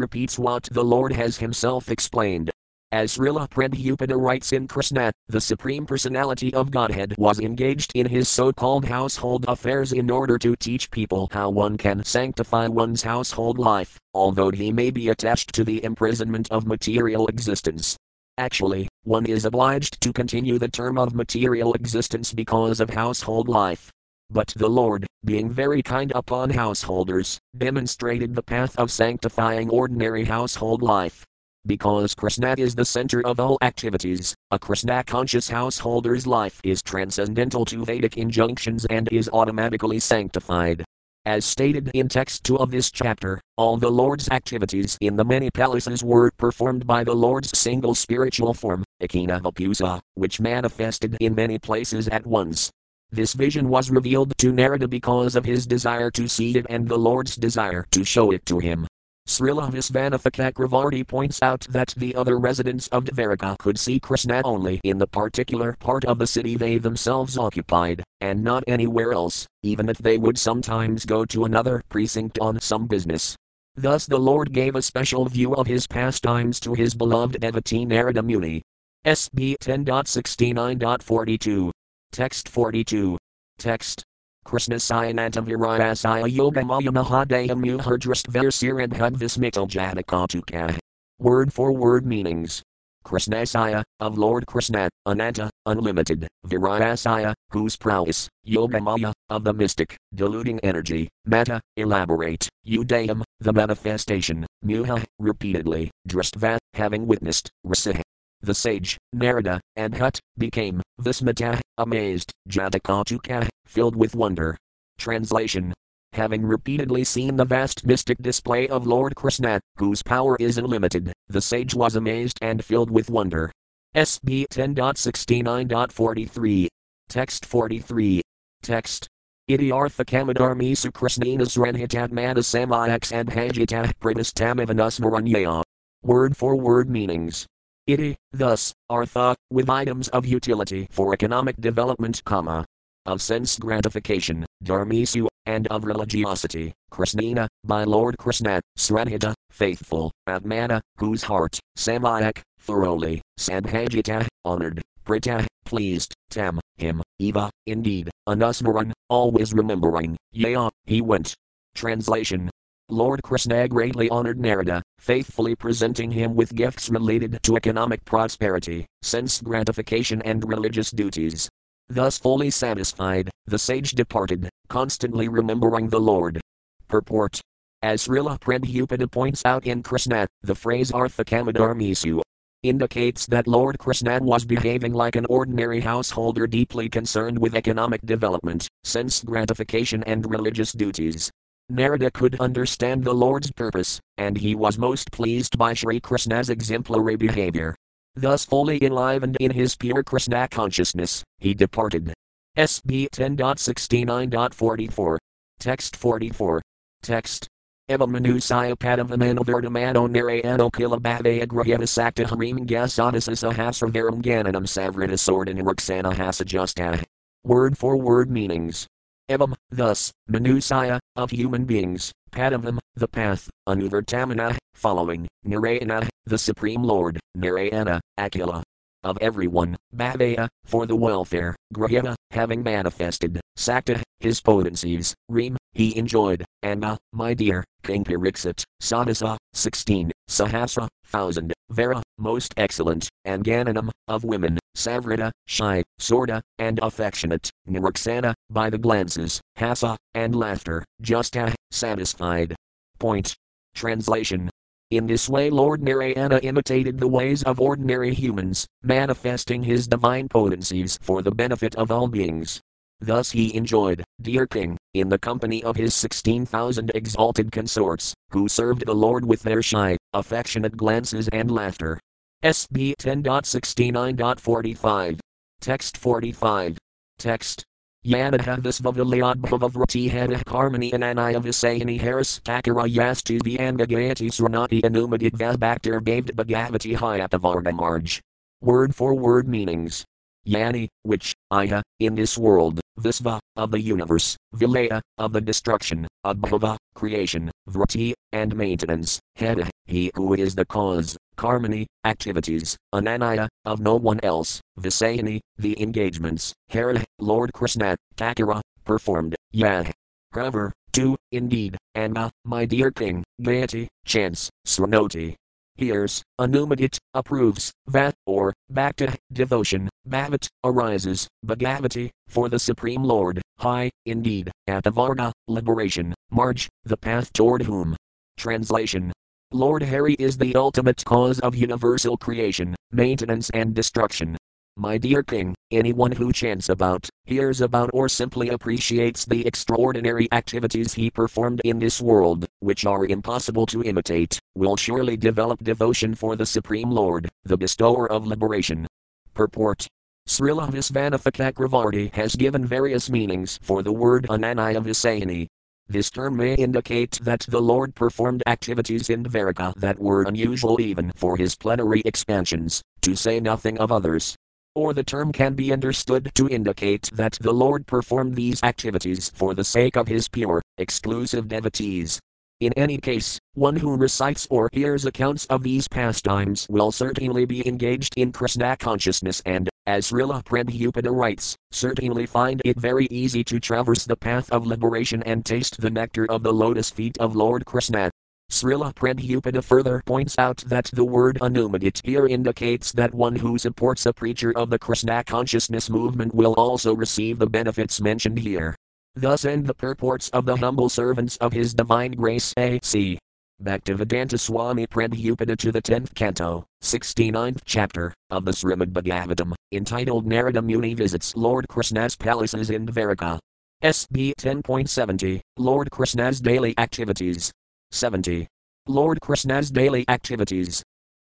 repeats what the Lord has himself explained. As Srila Prabhupada writes in Krishna, the Supreme Personality of Godhead was engaged in his so called household affairs in order to teach people how one can sanctify one's household life, although he may be attached to the imprisonment of material existence. Actually, one is obliged to continue the term of material existence because of household life. But the Lord, being very kind upon householders, demonstrated the path of sanctifying ordinary household life. Because Krishna is the center of all activities, a Krishna conscious householder's life is transcendental to Vedic injunctions and is automatically sanctified. As stated in text 2 of this chapter, all the Lord's activities in the many palaces were performed by the Lord's single spiritual form, Ekinavapusa, which manifested in many places at once. This vision was revealed to Narada because of his desire to see it and the Lord's desire to show it to him. Srila Visvanatha Chakravarti points out that the other residents of Dvaraka could see Krishna only in the particular part of the city they themselves occupied, and not anywhere else, even if they would sometimes go to another precinct on some business. Thus the Lord gave a special view of his pastimes to his beloved devotee Narada Muni. SB 10.69.42. Text 42. Text. Krishna Sayananta Virayasaya Yoga Maya Mahadaya Muhardrast Versirabhad Vismital Jadakatuka. Word for word meanings. Krishnasaya, of Lord Krishna, Ananta, unlimited, Virayasaya, whose prowess, Yogamaya, of the mystic, deluding energy, Mata, elaborate, Udayam, the manifestation, Muha, repeatedly, Drastva, having witnessed, Rasih, the sage, Narada, and Hut, became, Vismata, amazed, Jatakatuka, filled with wonder. Translation Having repeatedly seen the vast mystic display of Lord Krishna, whose power is unlimited, the sage was amazed and filled with wonder. SB 10.69.43. Text 43. Text. Idiartha Kamadarmisu Krishnanas Renhitatmana Samayaks and Hajitah Pradistamivanusmaranyaya. Word for word meanings. Iti, thus, artha, with items of utility for economic development, comma, of sense gratification, dharmisu, and of religiosity, Krishnina, by Lord Krishna, Sranhita, faithful, Atmana, whose heart, Samayak, thoroughly, Sadhajita, honored, Prita, pleased, Tam, him, Eva, indeed, Anusmaran, always remembering, Yea, he went. Translation Lord Krishna greatly honored Narada, faithfully presenting him with gifts related to economic prosperity, sense gratification, and religious duties. Thus fully satisfied, the sage departed, constantly remembering the Lord. Purport As Srila Prabhupada points out in Krishna, the phrase Arthakamadarmisu indicates that Lord Krishna was behaving like an ordinary householder deeply concerned with economic development, sense gratification, and religious duties. Narada could understand the Lord's purpose, and he was most pleased by Sri Krishna's exemplary behavior. Thus, fully enlivened in his pure Krishna consciousness, he departed. SB 10.69.44. Text 44. Text. Evamanusaya padavamanavardamano narayano kilabhavaya grahya sakta harim gasadasa sahasravaram gananam savrita sordiniraksana hasajusta. Word for word meanings. Evam, thus, Manusaya, of human beings, Padavam, the path, Anuvartamana, following, Narayana, the Supreme Lord, Narayana, Akila. Of everyone, Bhavaya, for the welfare, Grahya, having manifested, Sakta, his potencies, Reem, he enjoyed, Anna, my dear, King Pariksit, Sadasa, 16, Sahasra, thousand, Vera, most excellent, and Gananam, of women, Savrita, shy, sorta, and affectionate, Niraksana, by the glances, Hasa, and laughter, Justa, satisfied. Point. Translation in this way, Lord Narayana imitated the ways of ordinary humans, manifesting his divine potencies for the benefit of all beings. Thus he enjoyed, dear king, in the company of his 16,000 exalted consorts, who served the Lord with their shy, affectionate glances and laughter. SB 10.69.45. Text 45. Text. Yanadhavasvavaliadbhavavrati hadah karmani ananaya visayani haris takara yastu vyanga gayati sranati anumadid vasbakter bhavd bhagavati hyatavardamarj. Word for word meanings. Yani, which, Iya, in this world, Visva, of the universe, Vilaya, of the destruction, Abhava, creation, Vrati, and maintenance, Heda, he who is the cause, Karmani, activities, Ananaya, of no one else, Visayani, the engagements, Hara, Lord Krishna, Takara, performed, Yah. However, two, indeed, and uh, my dear king, Gayati, chance, Sranoti, hears, Anumadit, approves, Vat, or, Bhakta, devotion, Bhavat, arises, Bhagavati, for the Supreme Lord, high, indeed, Atavarga, liberation, Marge, the path toward whom. Translation Lord Hari is the ultimate cause of universal creation, maintenance, and destruction. My dear king, anyone who chants about, hears about, or simply appreciates the extraordinary activities he performed in this world, which are impossible to imitate, will surely develop devotion for the Supreme Lord, the bestower of liberation. Purport Srila Visvanatha Chakravarti has given various meanings for the word Ananaya Visayani, this term may indicate that the Lord performed activities in Dvaraka that were unusual even for his plenary expansions, to say nothing of others. Or the term can be understood to indicate that the Lord performed these activities for the sake of his pure, exclusive devotees. In any case, one who recites or hears accounts of these pastimes will certainly be engaged in Krishna consciousness and, as Srila Prabhupada writes, certainly find it very easy to traverse the path of liberation and taste the nectar of the lotus feet of Lord Krishna. Srila Prabhupada further points out that the word anumadit here indicates that one who supports a preacher of the Krishna consciousness movement will also receive the benefits mentioned here. Thus end the purports of the humble servants of His Divine Grace A.C. Bhaktivedanta Swami Prabhupada to the 10th canto, 69th chapter, of the Srimad Bhagavatam, entitled Narada Muni Visits Lord Krishna's Palaces in Dvaraka. SB 10.70, Lord Krishna's Daily Activities. 70. Lord Krishna's Daily Activities.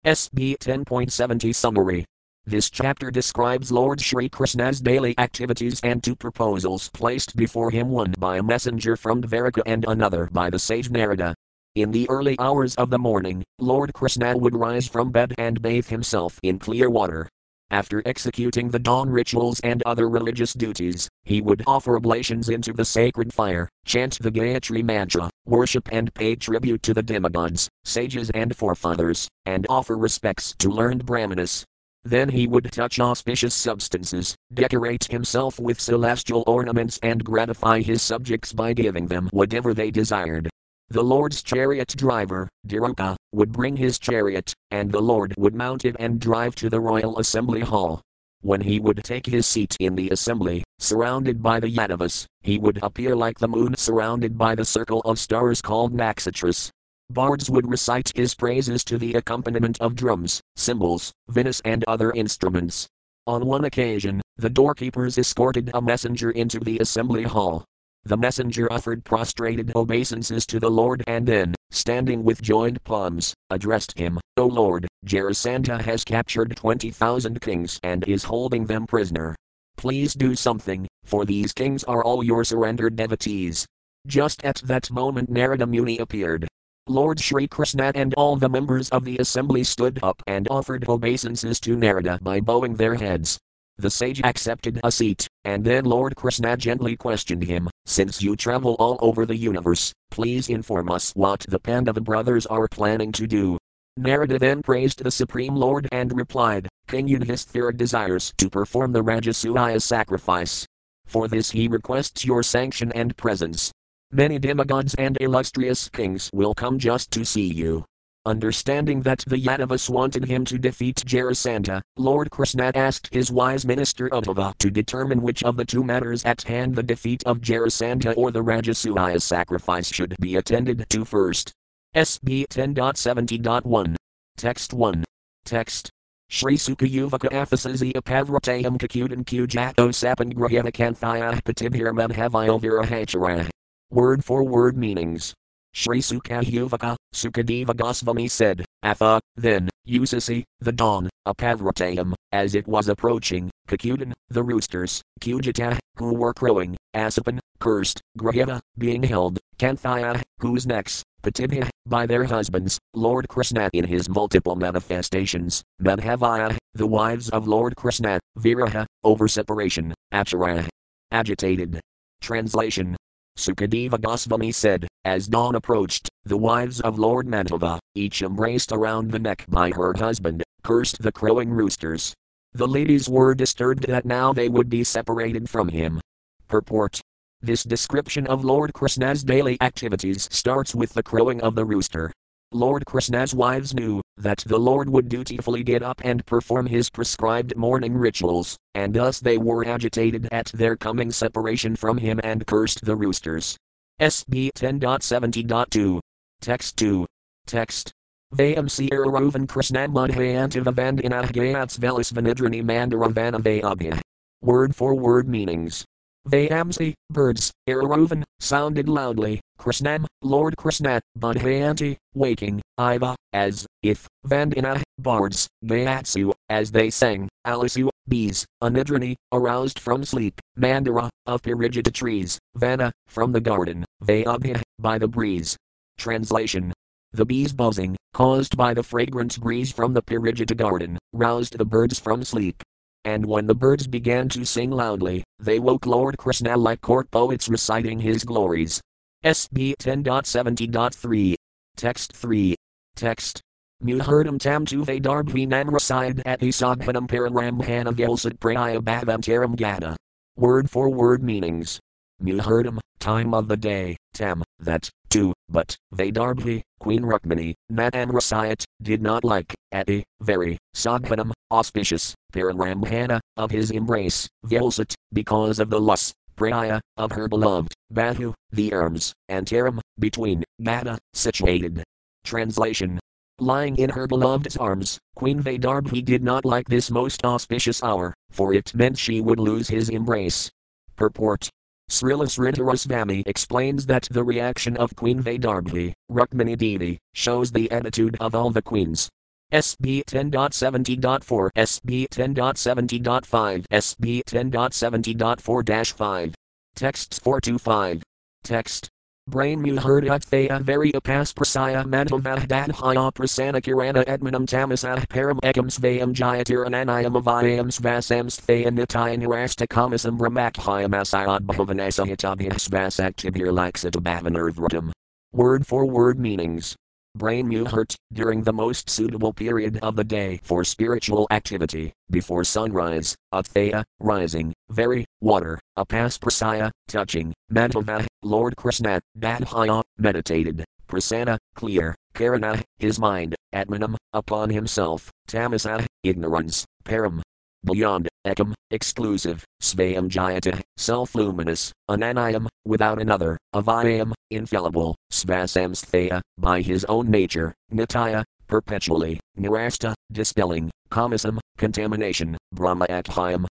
SB 10.70 Summary. This chapter describes Lord Sri Krishna's daily activities and two proposals placed before him one by a messenger from Dvaraka and another by the sage Narada. In the early hours of the morning, Lord Krishna would rise from bed and bathe himself in clear water. After executing the dawn rituals and other religious duties, he would offer oblations into the sacred fire, chant the Gayatri Mantra, worship and pay tribute to the demigods, sages and forefathers, and offer respects to learned brahmanas. Then he would touch auspicious substances, decorate himself with celestial ornaments, and gratify his subjects by giving them whatever they desired. The Lord's chariot driver, Daruka, would bring his chariot, and the Lord would mount it and drive to the royal assembly hall. When he would take his seat in the assembly, surrounded by the Yadavas, he would appear like the moon surrounded by the circle of stars called Nakshatras, Bards would recite his praises to the accompaniment of drums, cymbals, vinus, and other instruments. On one occasion, the doorkeepers escorted a messenger into the assembly hall. The messenger offered prostrated obeisances to the Lord and then, standing with joined palms, addressed him, O Lord, Jarasandha has captured 20,000 kings and is holding them prisoner. Please do something, for these kings are all your surrendered devotees. Just at that moment Narada Muni appeared, Lord Sri Krishna and all the members of the assembly stood up and offered obeisances to Narada by bowing their heads. The sage accepted a seat, and then Lord Krishna gently questioned him Since you travel all over the universe, please inform us what the Pandava brothers are planning to do. Narada then praised the Supreme Lord and replied King Yudhisthira desires to perform the Rajasuya sacrifice. For this he requests your sanction and presence. Many demigods and illustrious kings will come just to see you. Understanding that the Yadavas wanted him to defeat Jarasandha, Lord Krishna asked his wise minister Uddhava to determine which of the two matters at hand the defeat of Jarasandha or the Rajasuya sacrifice should be attended to first. SB 10.70.1. Text 1. Text. Shri Sukayuvaka Aphasazi Apavratayam Kakudan Kujato Sapan Grahanakanthaya Patibhir Madhavio Virahacharah. Word for word meanings. Sri Sukayuvaka, Sukadeva Goswami said, Atha, then, Usasi, the dawn, Apavratayam, as it was approaching, Kakudan, the roosters, Kujata, who were crowing, Asapan, cursed, Grahava, being held, Kanthaya, whose necks, Patibhya, by their husbands, Lord Krishna in his multiple manifestations, Madhavaya, the wives of Lord Krishna, Viraha, over separation, Acharya, agitated. Translation Sukadeva Goswami said, as dawn approached, the wives of Lord Madhava, each embraced around the neck by her husband, cursed the crowing roosters. The ladies were disturbed that now they would be separated from him. Purport This description of Lord Krishna's daily activities starts with the crowing of the rooster. Lord Krishna's wives knew that the Lord would dutifully get up and perform his prescribed morning rituals, and thus they were agitated at their coming separation from him and cursed the roosters. SB 10.70.2. Text 2. Text. Vayam Siraruvan Krishnam Madhyantivavand Inahgayats Velis Vanidrani Mandaravana Vayabhya. Word for word meanings. Vayamsi, birds, Iraruvan, sounded loudly, Krishnam, Lord Krishna, Budhayanti, waking, Iva, as, if, Vandina, bards, Gayatsu, as they sang, Alisu, bees, Anidrani, aroused from sleep, Mandara, of Parijata trees, Vana, from the garden, Vayabhya, by the breeze. Translation the bees buzzing, caused by the fragrant breeze from the Parijata garden, roused the birds from sleep. And when the birds began to sing loudly, they woke Lord Krishna like court poets reciting his glories. SB 10.70.3. Text 3. Text. Muhurdam tam tu vedarbhi namraside at isaghanam paranramhana vyalsat praya bhavam taram gata. Word for word meanings. Muhurdam, time of the day, tam, that, to, but, Vedarbhi, Queen Rukmini, Natamrasayat, did not like, ati, very, Saghanam, auspicious, Paranramhana, of his embrace, Vyalsat, because of the lust, Praya, of her beloved, Bahu, the arms, and Taram, between, Gata, situated. Translation Lying in her beloved's arms, Queen Vedarbhi did not like this most auspicious hour, for it meant she would lose his embrace. Purport Srila Sridharasvami explains that the reaction of Queen Vedarbhi, Rukmini Devi, shows the attitude of all the queens. SB 10.70.4, SB 10.70.5, SB 10.70.4 5. Texts 4 to 5. Text. Brain muhurdat thea uh, very apas prasaya madhavahdat haya prasana kirana edmanam tamasah param ekam svayam jayatirananayam avayam svasam sthaya nitaya nirastakamisam brahmakhayam asayad bhavanasa hitabhya svasak tibir laxatabhavanurvratam. Word for word meanings. Brain muhurt, during the most suitable period of the day for spiritual activity, before sunrise, athaya, rising, very, water, apas prasaya, touching, madhava, Lord Krishna, Dadhaya, meditated, prasanna, clear, karana, his mind, atmanam, upon himself, tamasa, ignorance, param, beyond, ekam, exclusive, svayam jayata, self-luminous, ananayam, without another, avayam, infallible, svasamsthaya, by his own nature, nitaya, perpetually, nirasta, dispelling, Kamasam, contamination, brahma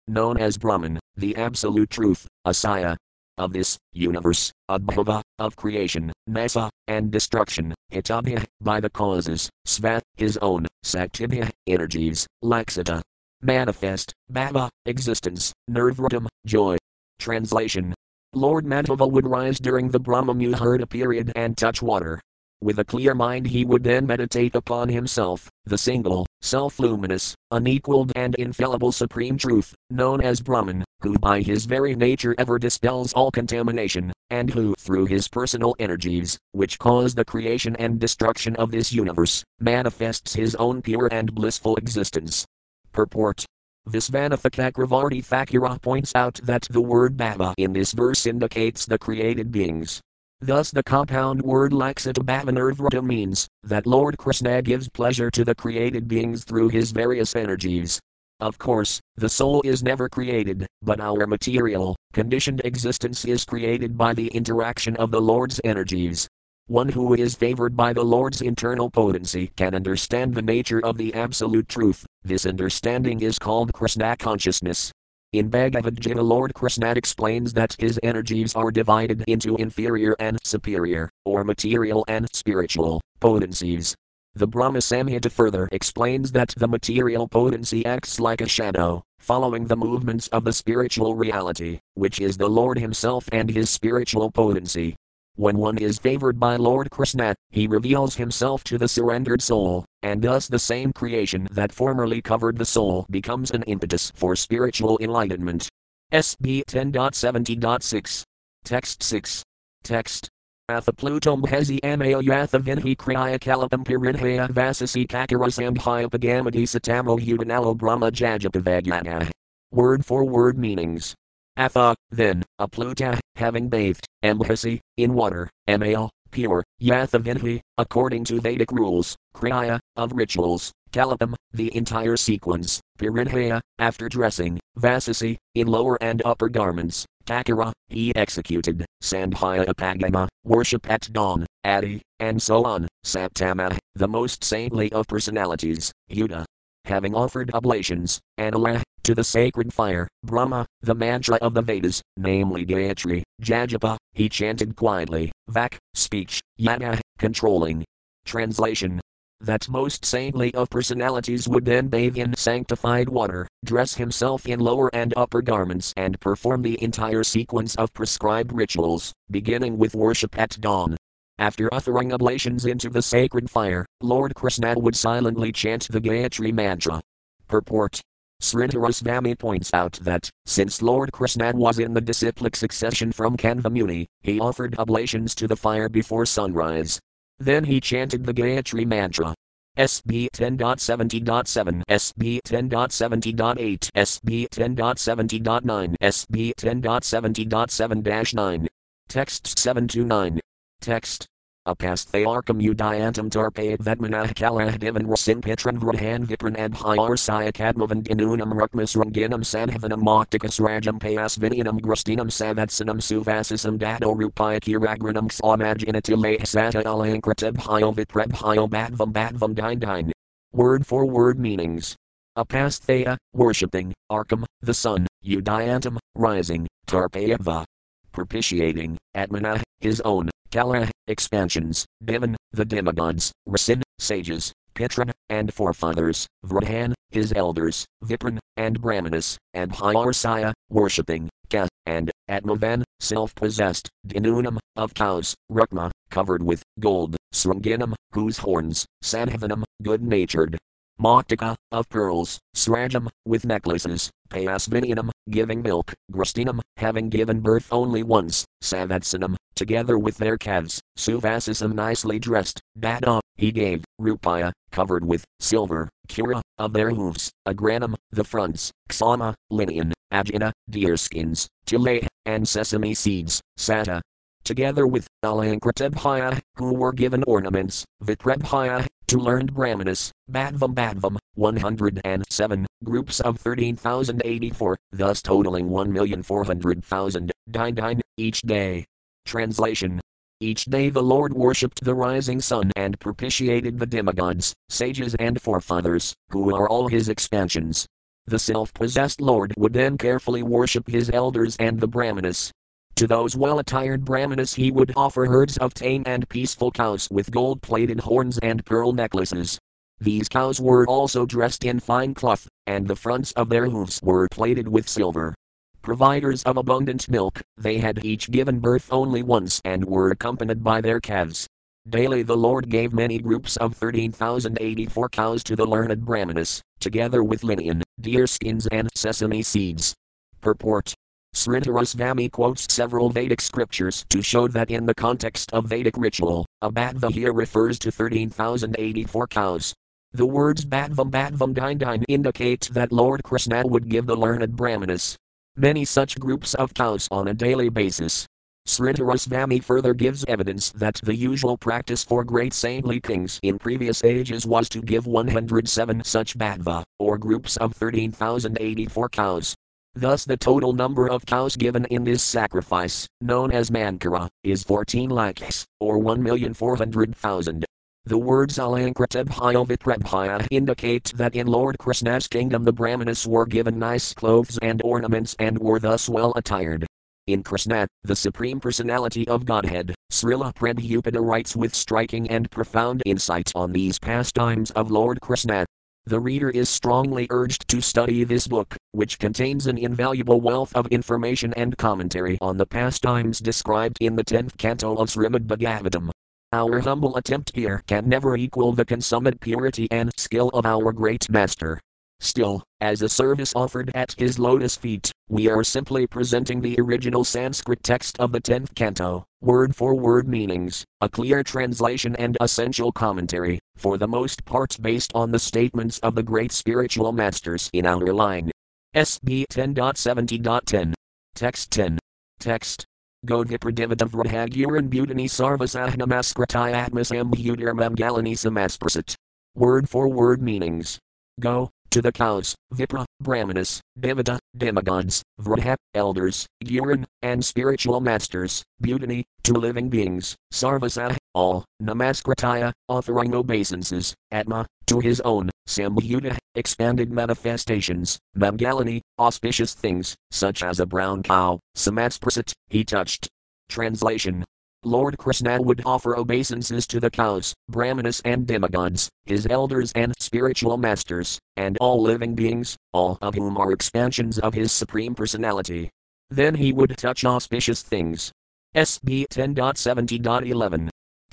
known as Brahman, the absolute truth, asaya, of this universe, Adbhava, of creation, Nasa, and destruction, Hitabhya, by the causes, Svat, his own, Saktibhya, energies, Laksata, manifest, Bhava, existence, Nirvratam, joy. Translation Lord Madhava would rise during the Brahma Muhurta period and touch water. With a clear mind, he would then meditate upon himself, the single, self luminous, unequaled, and infallible Supreme Truth, known as Brahman, who by his very nature ever dispels all contamination, and who, through his personal energies, which cause the creation and destruction of this universe, manifests his own pure and blissful existence. Purport Visvanatha Chakravarti Thakura points out that the word Bhava in this verse indicates the created beings. Thus, the compound word Laksata means that Lord Krishna gives pleasure to the created beings through his various energies. Of course, the soul is never created, but our material, conditioned existence is created by the interaction of the Lord's energies. One who is favored by the Lord's internal potency can understand the nature of the absolute truth. This understanding is called Krishna consciousness. In Bhagavad Gita, Lord Krishna explains that his energies are divided into inferior and superior, or material and spiritual, potencies. The Brahma Samhita further explains that the material potency acts like a shadow, following the movements of the spiritual reality, which is the Lord Himself and His spiritual potency. When one is favored by Lord Krishna, he reveals himself to the surrendered soul, and thus the same creation that formerly covered the soul becomes an impetus for spiritual enlightenment. SB 10.70.6. Text 6. Text. Atha Plutom Hezi Amaya Yatha Vinhi Kriya Kalapam Pirinhaya Vasasi Kakarasambhaya Pagamadi Satamo Udanalo Brahma Jajapavagyana. Word for word meanings. Atha, then, a Pluta, having bathed, Ambhasi, in water, Amal, pure, Yathavinhi, according to Vedic rules, Kriya, of rituals, Kalapam, the entire sequence, Pirinhaya, after dressing, Vasasi, in lower and upper garments, Takara, he executed, Sandhya Apagama, worship at dawn, Adi, and so on, Saptama, the most saintly of personalities, Yuda. Having offered oblations, Anala, to the sacred fire, Brahma, the mantra of the Vedas, namely Gayatri, Jajapa, he chanted quietly, Vak, speech, Yana, controlling. Translation that most saintly of personalities would then bathe in sanctified water, dress himself in lower and upper garments, and perform the entire sequence of prescribed rituals, beginning with worship at dawn. After uttering oblations into the sacred fire, Lord Krishna would silently chant the Gayatri mantra. Purport Sridharasvami points out that, since Lord Krishna was in the disciplic succession from Kanva Muni, he offered oblations to the fire before sunrise. Then he chanted the Gayatri mantra. SB 10.70.7, SB 10.70.8, SB 10.70.9, SB 10.70.7 9. Text 7 to 9. Text Apasthaarkam udayantam tarpayat vedmanah kalah divan rasin pitran vrahan vipran abhyar sayakadmavan dinunam rukmas ranginam sanhavanam moktikas rajam payas vinyanam grustinam savatsanam suvasisam dado rupaya kiragranam samajinatile sata alankratibhyo vitrabhyo badvam badvam dine dine. Word for word meanings. Apasthaya, worshipping, Arkam, the sun, Udayantam, rising, Tarpayava, propitiating, Atmana, his own, Kala, expansions, Divan, the demigods, Rasin, sages, Pitran, and forefathers, Vrahan, his elders, Vipran, and Brahmanas, and Hyarsaya, worshipping, Ka, and Atmavan, self possessed, Dinunam, of cows, Rukma, covered with gold, Sranginam, whose horns, Sanhavanam, good natured, Moktika, of pearls, Srajam, with necklaces, Payasvinianam, giving milk, Grustinam, having given birth only once, Savatsanam, together with their calves, Suvasisam nicely dressed, Dada, he gave, Rupaya, covered with silver, Kura, of their hooves, Agranam, the fronts, Ksama, linen, Ajina, deerskins, Tile, and sesame seeds, Sata, together with Alankratibhaya, who were given ornaments, Vitrabhaya, to learned Brahmanas, Badvam Badvam, 107, groups of 13,084, thus totaling 1,400,000, dine dine, each day. Translation each day the Lord worshipped the rising sun and propitiated the demigods, sages, and forefathers, who are all his expansions. The self possessed Lord would then carefully worship his elders and the Brahmanas, to those well attired Brahmanas he would offer herds of tame and peaceful cows with gold plated horns and pearl necklaces. These cows were also dressed in fine cloth, and the fronts of their hoofs were plated with silver. Providers of abundant milk, they had each given birth only once and were accompanied by their calves. Daily the Lord gave many groups of 13,084 cows to the learned Brahmanas, together with linen, deer skins, and sesame seeds. Purport Sridharasvami quotes several Vedic scriptures to show that in the context of Vedic ritual, a Badva here refers to 13,084 cows. The words Badvam Badvam Dine Dine indicate that Lord Krishna would give the learned Brahmanas many such groups of cows on a daily basis. Sridharasvami further gives evidence that the usual practice for great saintly kings in previous ages was to give 107 such badva, or groups of 13,084 cows, Thus, the total number of cows given in this sacrifice, known as Mankara, is 14 lakhs, or 1,400,000. The words Alankratibhaya indicate that in Lord Krishna's kingdom the Brahmanas were given nice clothes and ornaments and were thus well attired. In Krishna, the Supreme Personality of Godhead, Srila Prabhupada writes with striking and profound insight on these pastimes of Lord Krishna. The reader is strongly urged to study this book, which contains an invaluable wealth of information and commentary on the pastimes described in the 10th canto of Srimad Bhagavatam. Our humble attempt here can never equal the consummate purity and skill of our great master. Still, as a service offered at his lotus feet, we are simply presenting the original Sanskrit text of the 10th canto, word for word meanings, a clear translation and essential commentary, for the most part based on the statements of the great spiritual masters in our line. SB 10.70.10. Text 10. Text. Godhipradivata Vrahaguran Bhutani Sarvasahnamaskriti Atmasam Bhudirmam Galani Samasprasat. Word for word meanings. Go, to the cows, Vipra, Brahmanas, Devata, demigods, Vraha, elders, Guran, and spiritual masters, Bhutani, to living beings, Sarvasa, all, Namaskritaya, offering obeisances, Atma, to his own, Sambhuta, expanded manifestations, Mamgalani, auspicious things, such as a brown cow, Samasprasat, he touched. Translation Lord Krishna would offer obeisances to the cows, brahmanas and demigods, his elders and spiritual masters, and all living beings, all of whom are expansions of his Supreme Personality. Then he would touch auspicious things. SB 10.70.11.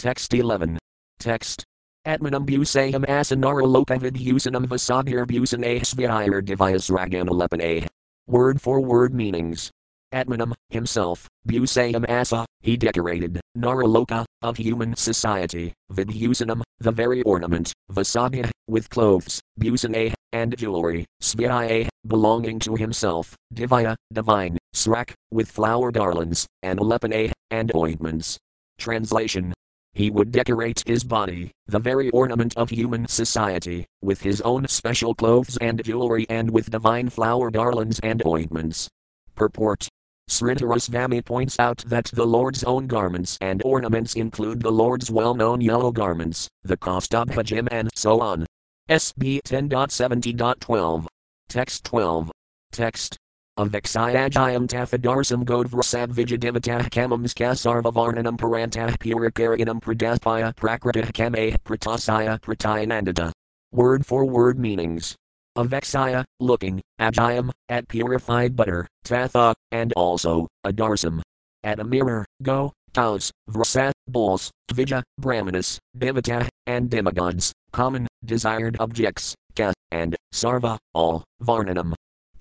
Text 11. Text. Atmanam busayam asanara lokavidhusanam um vasadhir busanah svayir divayasraganalepanah. Word for word meanings. Atmanam, himself, Busayam Asa, he decorated, Naraloka, of human society, Vidhusanam, um, the very ornament, Vasadya, with clothes, Busane, and jewelry, Svaya, belonging to himself, Divya, divine, Srak, with flower garlands, and Lepane, and ointments. Translation he would decorate his body, the very ornament of human society, with his own special clothes and jewelry and with divine flower garlands and ointments. Purport Sridharasvami points out that the Lord's own garments and ornaments include the Lord's well known yellow garments, the Kaustubha gem, and so on. SB 10.70.12. Text 12. Text. Avexayajayam tathadarsam godvrasad vijadivatah kamams kasarvavarnanam parantah purikarinam pradaspaya prakritah kame pratasaya pratayanandata. Word for word meanings. Avexaya, looking, Ajayam, at purified butter, Tatha, and also, Adarsam. At a mirror, go, cows, Vrasa, bulls, Tvija, Brahmanas, Devata, and demigods, common, desired objects, Ka, and, Sarva, all, Varnanam.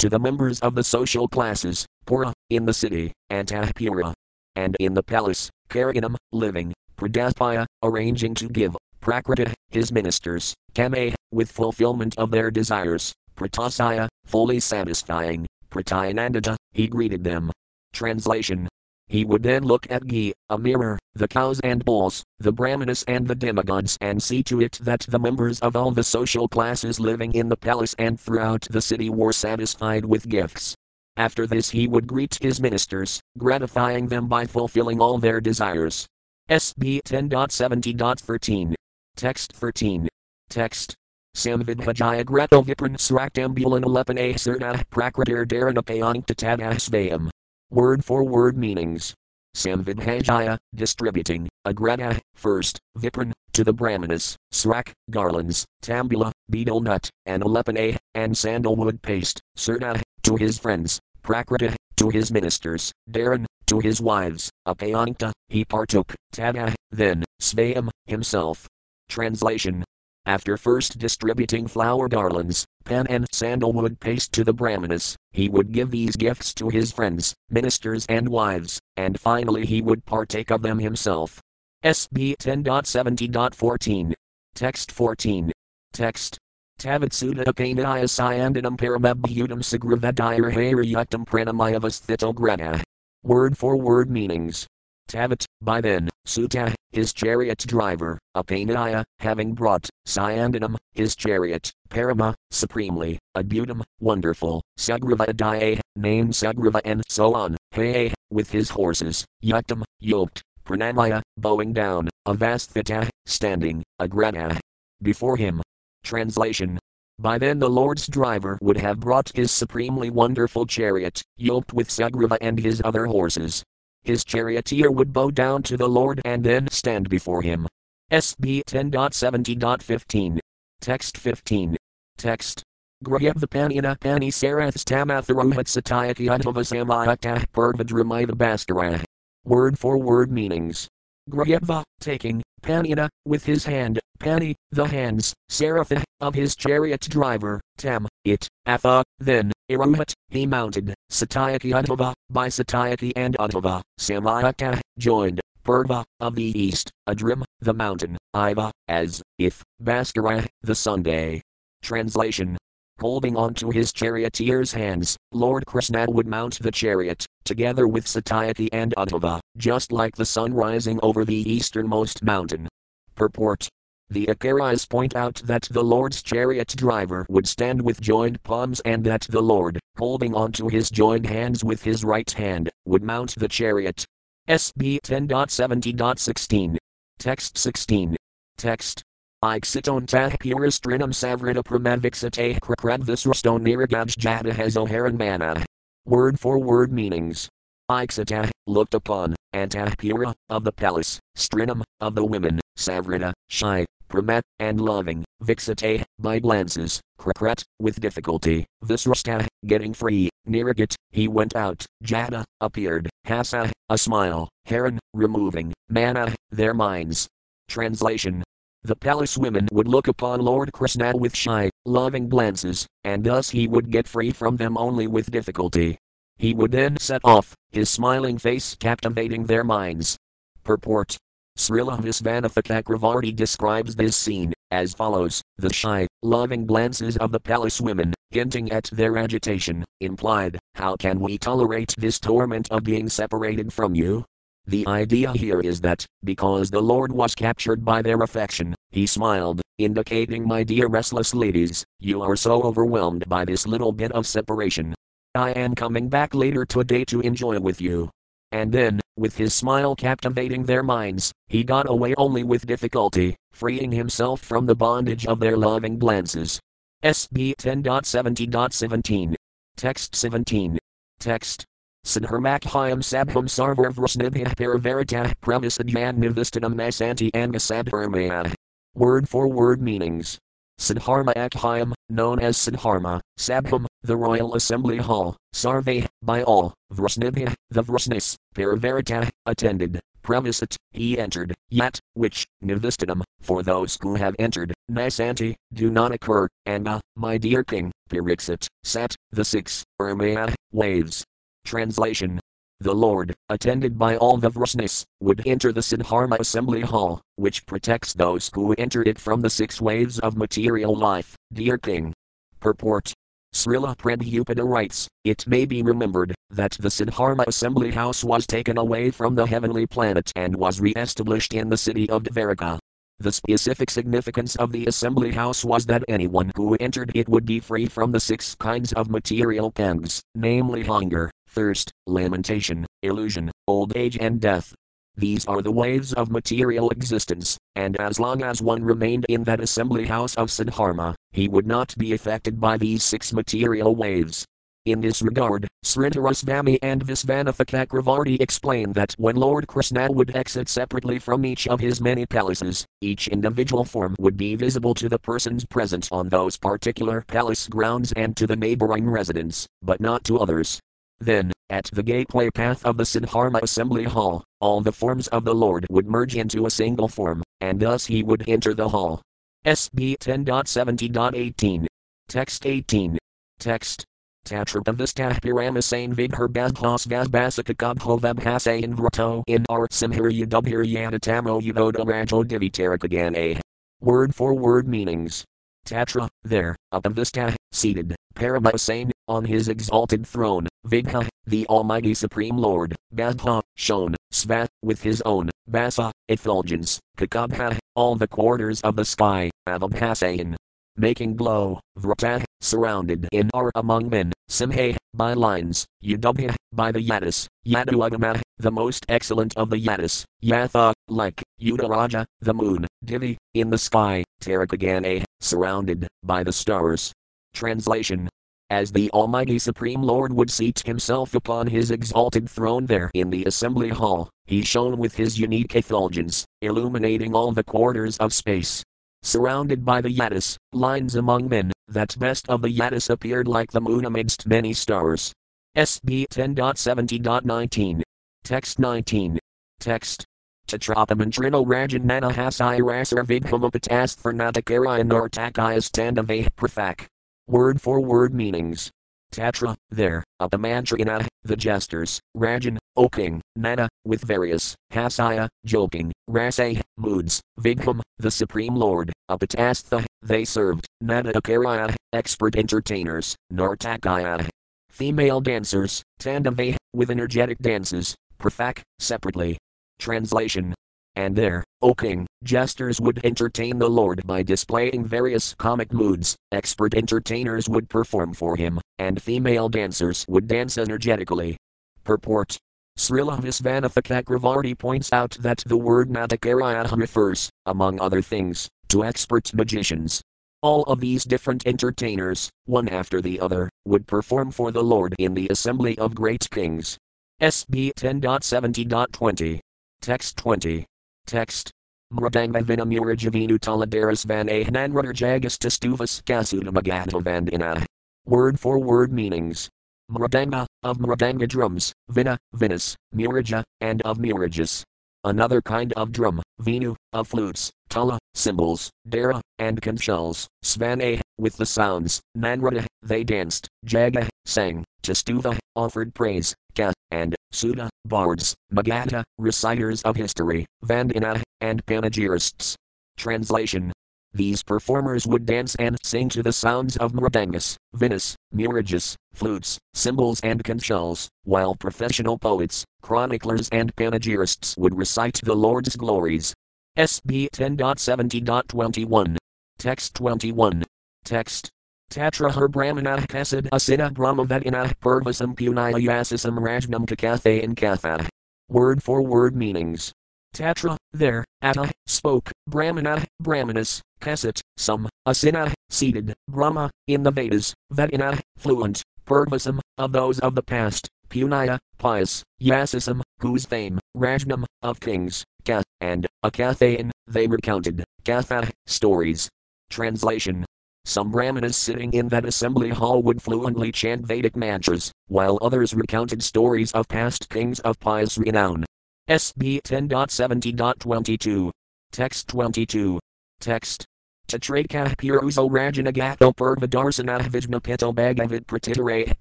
To the members of the social classes, Pura, in the city, Antahpura. And in the palace, Karanam, living, Pradaspaya, arranging to give, Prakrita, his ministers, Kame, with fulfillment of their desires, Pratasaya, fully satisfying, Pratayanandata, he greeted them. Translation he would then look at Gi, a mirror, the cows and bulls, the brahmanas and the demigods, and see to it that the members of all the social classes living in the palace and throughout the city were satisfied with gifts. After this, he would greet his ministers, gratifying them by fulfilling all their desires. SB 10.70.13. Text 13. Text. Samvidhajaya Greto Vipran Sraktambulan Alepane Surna Prakratir Dharanapayantatadah Word for word meanings. Samvidhajaya, distributing, agrana, first, vipran, to the brahmanas, srak, garlands, tambula, betel nut, and alepane, and sandalwood paste, surna, to his friends, prakrita, to his ministers, daran, to his wives, apayanta, he partook, tada, then, svayam, himself. Translation after first distributing flower garlands, pan and sandalwood paste to the brahmanas, he would give these gifts to his friends, ministers, and wives, and finally he would partake of them himself. SB 10.70.14. Text 14. Text. Tavatsuda apanaya syandanam paramabhutam sagravadayar hariyaktam pranamayavasthito grana. Word for word meanings. Tavat, by then, Suta, his chariot driver, Apanaya, having brought, Syandanam, his chariot, Parama, supremely, Adbutam, wonderful, Sagravadaye, named Sugriva and so on, Hey, with his horses, Yuktam, yoked, Pranamaya, bowing down, Avasthita, standing, Agrana. Before him. Translation by then the Lord's driver would have brought his supremely wonderful chariot, yoked with Sugriva and his other horses, his charioteer would bow down to the Lord and then stand before him. SB 10.70.15. Text 15. Text. Grahevda Panina Pani Sarath Udhavasamayakta Purvadramita Bhaskara. Word for word meanings. Graheva, taking, Panina, with his hand, Pani, the hands, Saratha, of his chariot driver, Tam, it, Atha, then, Iruhat, he mounted, Satyaki Uddhava, by Satyaki and Uddhava, Samayaka, joined, Purva, of the east, Adrim, the mountain, Iva, as, if, Bhaskara, the Sunday. Translation Holding on to his charioteer's hands, Lord Krishna would mount the chariot, together with Satyaki and Uddhava, just like the sun rising over the easternmost mountain. Purport the Acharyas point out that the Lord's chariot driver would stand with joined palms and that the Lord, holding on to his joined hands with his right hand, would mount the chariot. SB 10.70.16. Text 16. Text Ixiton tahpuristrinam savrita pramaviksate krakradvisraston niragaj has O'Haran mana. Word for word meanings. Ixita, looked upon, Antahpura, of the palace, Strinam, of the women, Savrita, shy, Pramat, and loving, Vixate, by glances, Krakrat, with difficulty, Visrasta, getting free, Niragat, he went out, Jada, appeared, Hasa, a smile, Haran, removing, Mana, their minds. Translation the palace women would look upon Lord Krishna with shy, loving glances, and thus he would get free from them only with difficulty. He would then set off, his smiling face captivating their minds. Purport Srila Visvanatha describes this scene as follows The shy, loving glances of the palace women, hinting at their agitation, implied, How can we tolerate this torment of being separated from you? The idea here is that, because the Lord was captured by their affection, he smiled, indicating, My dear restless ladies, you are so overwhelmed by this little bit of separation. I am coming back later today to enjoy with you. And then, with his smile captivating their minds, he got away only with difficulty, freeing himself from the bondage of their loving glances. SB 10.70.17. Text 17. Text Sadharmakhayam sabham sarvarvrasnibhih paraveritah premisadyan nivistanam nasanti angasadharmaya. Word for word meanings. Sadharma Akhayam, known as Sadharma, Sabham, the Royal Assembly Hall, Sarve, by all, Vrasnibhih, the Vrasnis, Paravarita, attended, Premisat, he entered, yet, which, Nivistanam, for those who have entered, Nisanti, do not occur, Anga, uh, my dear king, Pariksit, Sat, the six, Urmaya, waves, Translation the Lord, attended by all the Vrasnis, would enter the Sudharma assembly hall, which protects those who enter it from the six waves of material life, dear king. Purport Srila Prabhupada writes, It may be remembered that the Sudharma assembly house was taken away from the heavenly planet and was re established in the city of Dvaraka. The specific significance of the assembly house was that anyone who entered it would be free from the six kinds of material pangs, namely hunger, thirst, lamentation, illusion, old age, and death. These are the waves of material existence, and as long as one remained in that assembly house of Sudharma, he would not be affected by these six material waves. In this regard, Sridharasvami and Visvanatha explain that when Lord Krishna would exit separately from each of his many palaces, each individual form would be visible to the persons present on those particular palace grounds and to the neighboring residents, but not to others. Then, at the gateway path of the Sudharma assembly hall, all the forms of the Lord would merge into a single form, and thus he would enter the hall. SB 10.70.18. Text 18. Text Tatrapavistahpiramasain Vigherbadhas Vasbasakakabhovabhasayan Vrato in Art Simhiryadubhiryanatamo Yudoda Rajo Divitarakagane. Word for word meanings. Tatra, there, Apavistah, seated, Paramasain, on his exalted throne, Vigha, the Almighty Supreme Lord, Badha, shown, Svat, with his own, Basa, effulgence, Kakabha, all the quarters of the sky, Avabhasayan, making glow, Vrata, surrounded in or among men, Simhe, by lines, Yudubha, by the Yadis, Yaduagama, the most excellent of the Yadis, Yatha, like, Udaraja, the moon, Divi, in the sky, Tarakagane, surrounded, by the stars. Translation as the Almighty Supreme Lord would seat himself upon his exalted throne there in the assembly hall, he shone with his unique effulgence, illuminating all the quarters of space. Surrounded by the Yatis, lines among men, that best of the Yatis appeared like the moon amidst many stars. SB 10.70.19. Text 19. Text. Tatrapamantrino Rajanana Hasirasar Vighamapatast Fernatakaran Nortakayas Tandave Prathak. Word for word meanings. Tatra, there, Upamantrina, the jesters, Rajan, O king, Nana, with various, Hasaya, joking, Rase, moods, Vigham, the supreme lord, Apatastha, they served, Nanakaraya, expert entertainers, Nartakaya, female dancers, Tandave, with energetic dances, Prathak, separately. Translation and there, O king, jesters would entertain the Lord by displaying various comic moods, expert entertainers would perform for him, and female dancers would dance energetically. Purport Srila Visvanatha points out that the word Natakarayaha refers, among other things, to expert magicians. All of these different entertainers, one after the other, would perform for the Lord in the assembly of great kings. SB 10.70.20. Text 20. Text. Mradanga vinamurajavinu taladaris van ahnanrutter jagastastuvas kasudamagatovandina. Word for word meanings. Mradanga, of Mradanga drums, Vina, vinas, Muraja, and of Murajas. Another kind of drum, Vinu, of flutes, Tala, cymbals, Dara, and conchals, Svane, with the sounds, Nanrata, they danced, Jaga, sang, Tastuva, offered praise, Ka, and Suda, bards, Magata, reciters of history, Vandina, and panegyrists. Translation These performers would dance and sing to the sounds of mridangas, vinas, murajas, flutes, cymbals, and conchals, while professional poets, chroniclers, and panegyrists would recite the Lord's glories. SB 10.70.21. Text 21. Text Tatraher Brahmana Kasad Asina Purvasam Punaya Yasasam Rajnam Kakathe in Katha. Word for word meanings. Tatra, there, Atta, spoke, Brahmana, Brahmanas, Kasat, some, Asina, seated, Brahma, in the Vedas, Vadina, fluent, Purvasam, of those of the past, Punaya, pious, Yasasam, whose fame, Rajnam, of kings, Kath, and, Akathayan, they recounted, Katha, stories. Translation some brahmanas sitting in that assembly hall would fluently chant Vedic mantras, while others recounted stories of past kings of pious renown. SB 10.70.22. Text 22. Text. Tatraka Puruzo Rajanagato Purvadarsana Vijnapito Bhagavat Pratitare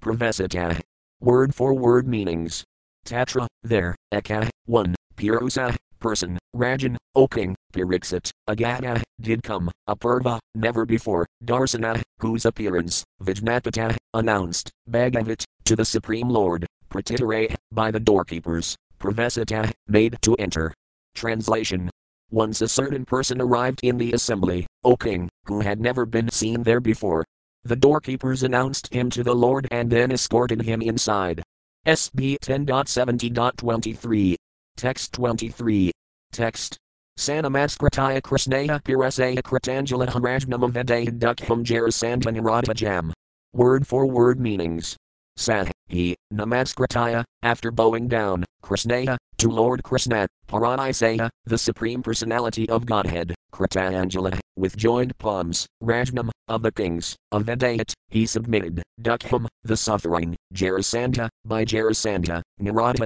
Pravesita. Word for word meanings. Tatra, there, Eka, 1, Purusa, person, Rajan, O king, Pariksit, Agata, did come, Apurva, never before, Darsana, whose appearance, Vijnapata, announced, Bhagavat, to the Supreme Lord, Pratitare, by the doorkeepers, Pravesita, made to enter. Translation Once a certain person arrived in the assembly, O king, who had never been seen there before. The doorkeepers announced him to the Lord and then escorted him inside. SB 10.70.23. Text 23. Text. Sanamaskritaya Krishnaya Pirasaya Kritangela Harajnama Vedaya Dukham Jarasantan Jam. Word for word meanings. Sah, he, Namaskritaya, after bowing down, Krishnaya, to Lord Krishna, Paranisaya, the Supreme Personality of Godhead, Kritangela, with joined palms, Rajnam, of the kings, of Vedayat, he submitted, Dukham, the suffering, Jarasandha, by Jarasandha,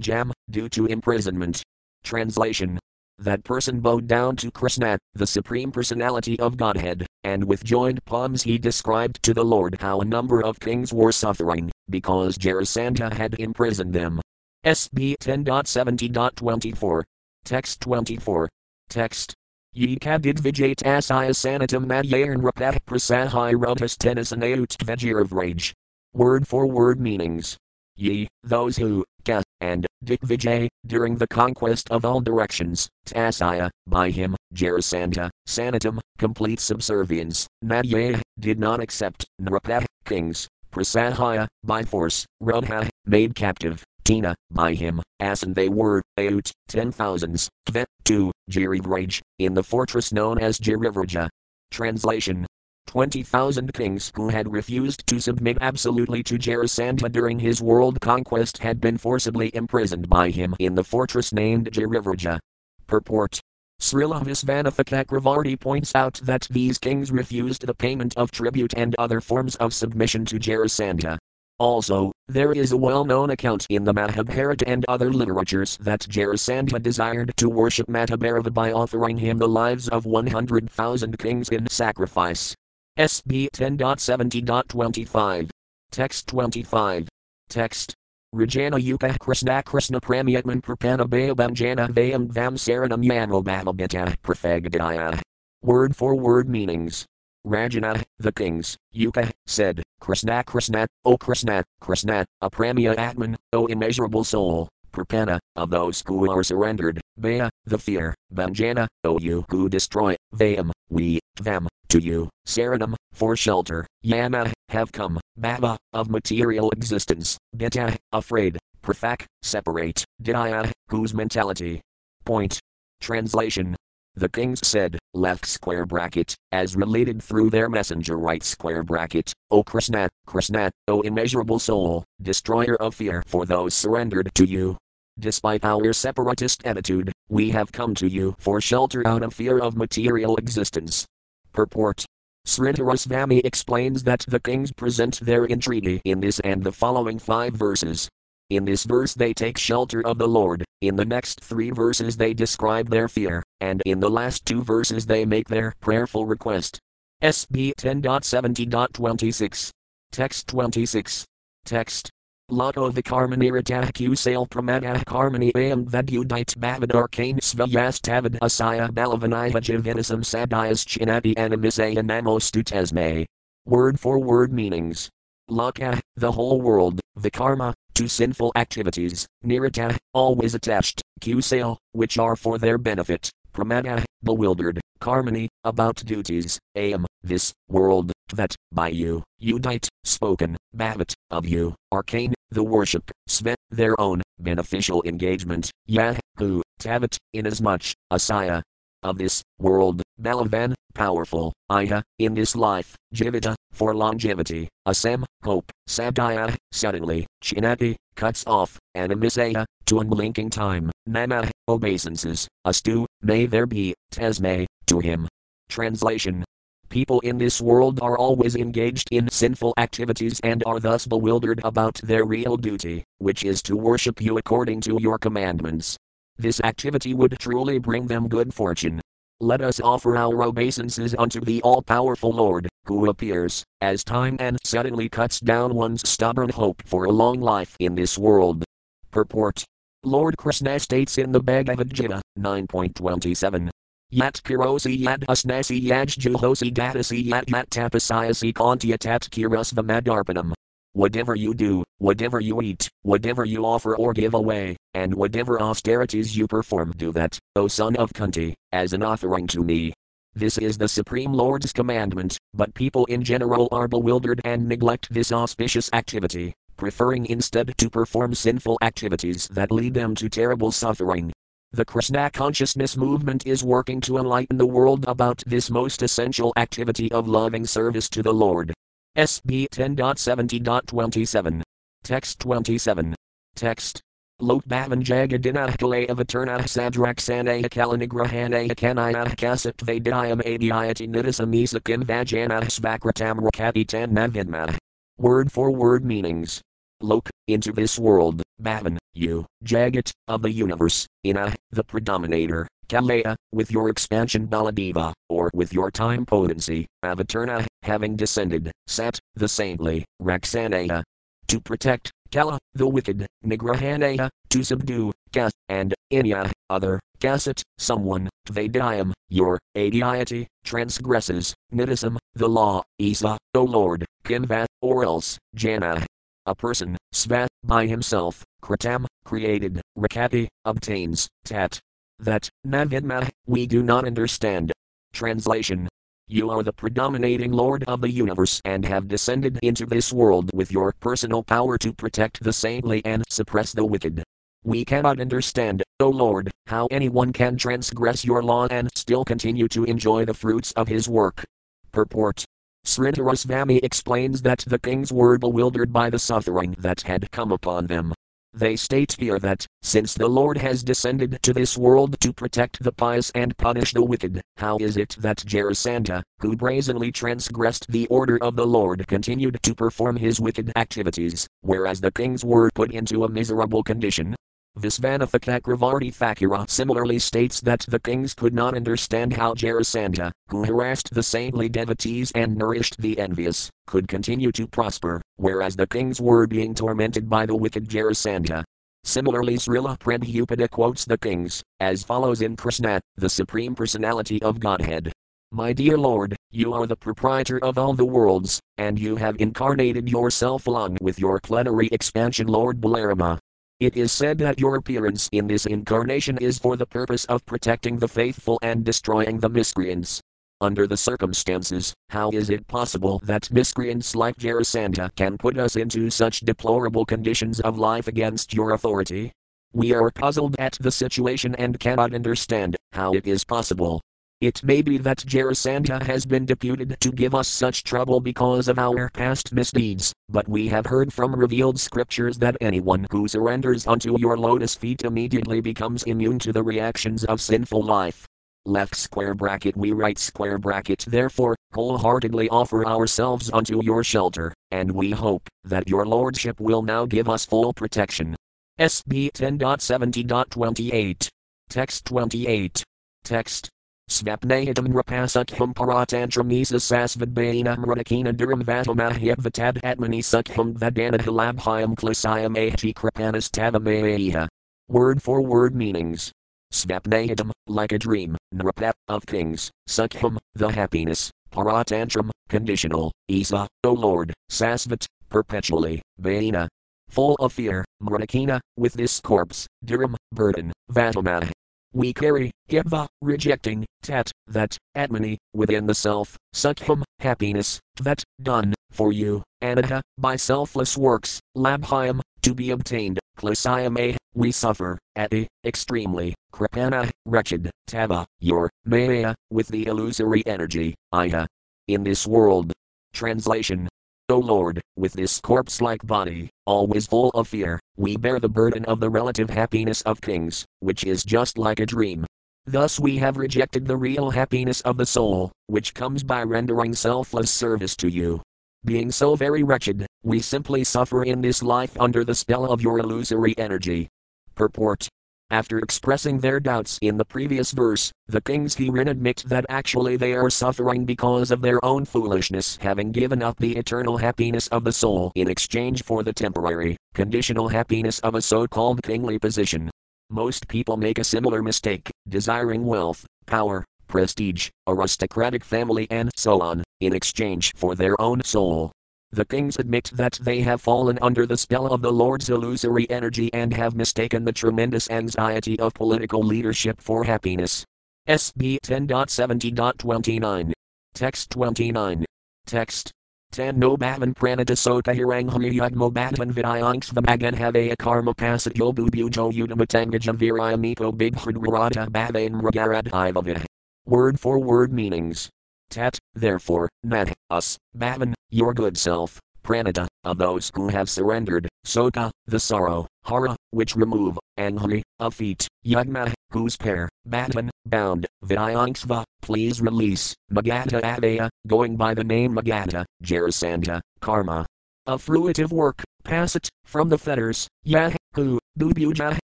Jam, due to imprisonment. Translation that person bowed down to Krishna, the Supreme Personality of Godhead, and with joined palms he described to the Lord how a number of kings were suffering, because Jarasandha had imprisoned them. SB 10.70.24. Text 24. Text. Ye kadid vijay tasaya sanatam madyayan rapah prasahai rotas tenasanayut vajir rage. Word for word meanings. Ye, those who, ka, and Dikvijay, during the conquest of all directions, Tasaya, by him, Jarasandha, Sanatam, complete subservience, Madhyaya, did not accept, Nrapah, kings, Prasahaya, by force, Rodha, made captive, Tina, by him, as and they were, Ayut, ten thousands, Tvet, two, Girivraj, in the fortress known as Girivraja. Translation 20,000 kings who had refused to submit absolutely to Jarasandha during his world conquest had been forcibly imprisoned by him in the fortress named Girivraja. Purport Srila Visvanatha Chakravarti points out that these kings refused the payment of tribute and other forms of submission to Jarasandha. Also, there is a well known account in the Mahabharata and other literatures that Jarasandha desired to worship Mahabhairava by offering him the lives of 100,000 kings in sacrifice. SB 10.70.25. Text 25. Text. Rajana Yuka Krishna Krishna Pramyatman Prapana Bayabamjana Vayam Vam Saranam Yanobhavabita Prafagdaya. Word for word meanings. Rajana, the kings, Yuka, said, Krishna Krishna, O Krishna, Krishna, Apramya Atman, O immeasurable soul, Prapana, of those who are surrendered, Baya, the fear, Banjana, O you who destroy, Vayam, we, them, to you, Saranam, for shelter, Yama, have come, Baba, of material existence, Bita, afraid, Prafak, separate, Daya, whose mentality. Point. Translation. The kings said, left square bracket, as related through their messenger right square bracket, O Krishna, Krishna, O immeasurable soul, destroyer of fear for those surrendered to you. Despite our separatist attitude, we have come to you for shelter out of fear of material existence. Purport Sridharasvami explains that the kings present their entreaty in this and the following five verses. In this verse they take shelter of the Lord, in the next three verses they describe their fear, and in the last two verses they make their prayerful request. SB 10.70.26. Text 26. Text. Lato vikarmanirata kusale pramana karmani am vadudite bavad arcane svayastavad asaya balavanaya jivinasam sadayas chinati animisaya namostutesme. Word for word meanings. Laka, the whole world, vikarma, to sinful activities, nirata, always attached, kusale, which are for their benefit, pramana, bewildered, karmani, about duties, am, this, world, that, by you, udite, spoken, bhavat, of you, arcane, the worship, svet, their own, beneficial engagement, yah, who, tavat, inasmuch, asaya, of this, world, balavan, powerful, iya, in this life, jivita, for longevity, asam, hope, sabdaya, suddenly, chinati, cuts off, animisaya, to unblinking time, nama, obeisances, astu, may there be, tesme, to him. Translation People in this world are always engaged in sinful activities and are thus bewildered about their real duty, which is to worship you according to your commandments. This activity would truly bring them good fortune. Let us offer our obeisances unto the all powerful Lord, who appears, as time and suddenly cuts down one's stubborn hope for a long life in this world. Purport Lord Krishna states in the Bhagavad Gita 9.27 Yat kirosi yad asnasi yaj juhosi datasi yat yat tapasayasi kantya tat kirasvamadarpanam. Whatever you do, whatever you eat, whatever you offer or give away, and whatever austerities you perform, do that, O son of Kunti, as an offering to me. This is the Supreme Lord's commandment, but people in general are bewildered and neglect this auspicious activity, preferring instead to perform sinful activities that lead them to terrible suffering. The Krishna consciousness movement is working to enlighten the world about this most essential activity of loving service to the Lord. SB 10.70.27. Text 27. Text. Lokbhavan jagadinah kalayavaturnah sadraksana kalanigrahanah kanayah kasatvedayam adiyati nidasam isakim vajanah svakratam rakapitan navidmah. Word for word meanings. Lok, into this world, Bhavan, you, Jagat, of the universe, Ina, the predominator, Kalaya, with your expansion Baladeva, or with your time potency, Avatarna, having descended, Sat, the saintly, Raksanaya, to protect, Kala, the wicked, Nigrahanaya, to subdue, Kas, and, Inya, other, Kasat, someone, Tvadayam, your, adiety, transgresses, Nidasam, the law, Isa, O Lord, Kimvat, or else, Jana, a person, svat, by himself, kratam, created, rakati, obtains, tat. That, navidma, we do not understand. Translation You are the predominating Lord of the universe and have descended into this world with your personal power to protect the saintly and suppress the wicked. We cannot understand, O Lord, how anyone can transgress your law and still continue to enjoy the fruits of his work. Purport Sridharasvami explains that the kings were bewildered by the suffering that had come upon them. They state here that, since the Lord has descended to this world to protect the pious and punish the wicked, how is it that Jarasandha, who brazenly transgressed the order of the Lord, continued to perform his wicked activities, whereas the kings were put into a miserable condition? Visvanatha Chakravarti Thakura similarly states that the kings could not understand how Jarasandha, who harassed the saintly devotees and nourished the envious, could continue to prosper, whereas the kings were being tormented by the wicked Jarasandha. Similarly, Srila Prabhupada quotes the kings, as follows in Krishna, the Supreme Personality of Godhead. My dear Lord, you are the proprietor of all the worlds, and you have incarnated yourself along with your plenary expansion Lord Balarama, it is said that your appearance in this incarnation is for the purpose of protecting the faithful and destroying the miscreants. Under the circumstances, how is it possible that miscreants like Jarasandha can put us into such deplorable conditions of life against your authority? We are puzzled at the situation and cannot understand how it is possible. It may be that Jarasandha has been deputed to give us such trouble because of our past misdeeds, but we have heard from revealed scriptures that anyone who surrenders unto your lotus feet immediately becomes immune to the reactions of sinful life. Left square bracket we right square bracket therefore, wholeheartedly offer ourselves unto your shelter, and we hope that your lordship will now give us full protection. SB 10.70.28. Text 28. Text Svapnahitam rapasakham paratantramisa sasvadbayana mradakina duram vatamahyavatad atmani sukham vadanadhalabhyam klasayam ahti kripanas. Word for word meanings. Svapnahitam, like a dream, nrapa, of kings, sukham, the happiness, paratantram, conditional, Isa, O Lord, sasvat, perpetually, bayana, full of fear, mradakina, with this corpse, diram, burden, vatamah, we carry, Hiva, rejecting, Tat, that, Atmani, within the self, Sukham, happiness, that, done, for you, Anaha, by selfless works, Labhyam, to be obtained, Klasayame, eh, we suffer, Ati, extremely, Kripana, wretched, Tava, your, Maya, with the illusory energy, Iha. In this world. Translation O Lord, with this corpse like body, always full of fear, we bear the burden of the relative happiness of kings, which is just like a dream. Thus we have rejected the real happiness of the soul, which comes by rendering selfless service to you. Being so very wretched, we simply suffer in this life under the spell of your illusory energy. Purport after expressing their doubts in the previous verse, the kings herein admit that actually they are suffering because of their own foolishness, having given up the eternal happiness of the soul in exchange for the temporary, conditional happiness of a so called kingly position. Most people make a similar mistake, desiring wealth, power, prestige, aristocratic family, and so on, in exchange for their own soul. The kings admit that they have fallen under the spell of the Lord's illusory energy and have mistaken the tremendous anxiety of political leadership for happiness. SB 10.70.29. Text 29. Text. Tan no bhavan pranata sota hirang hriyagmo bhavan vidayanks vamagan have a karma pasat yobu bujo udamatangajam virayamito big bhavain ragarad ivavih. Word for word meanings. Tat, therefore, Nat, us, Bhavan, your good self, Pranata, of those who have surrendered, Soka, the sorrow, Hara, which remove, Angri, of feet, Yagma, whose pair, Bhavan, bound, Vidyanksva, please release, Magata Avaya, going by the name Magadha, Jarasandha, Karma. A fruitive work, pass it, from the fetters, Yah, who, Bubuja,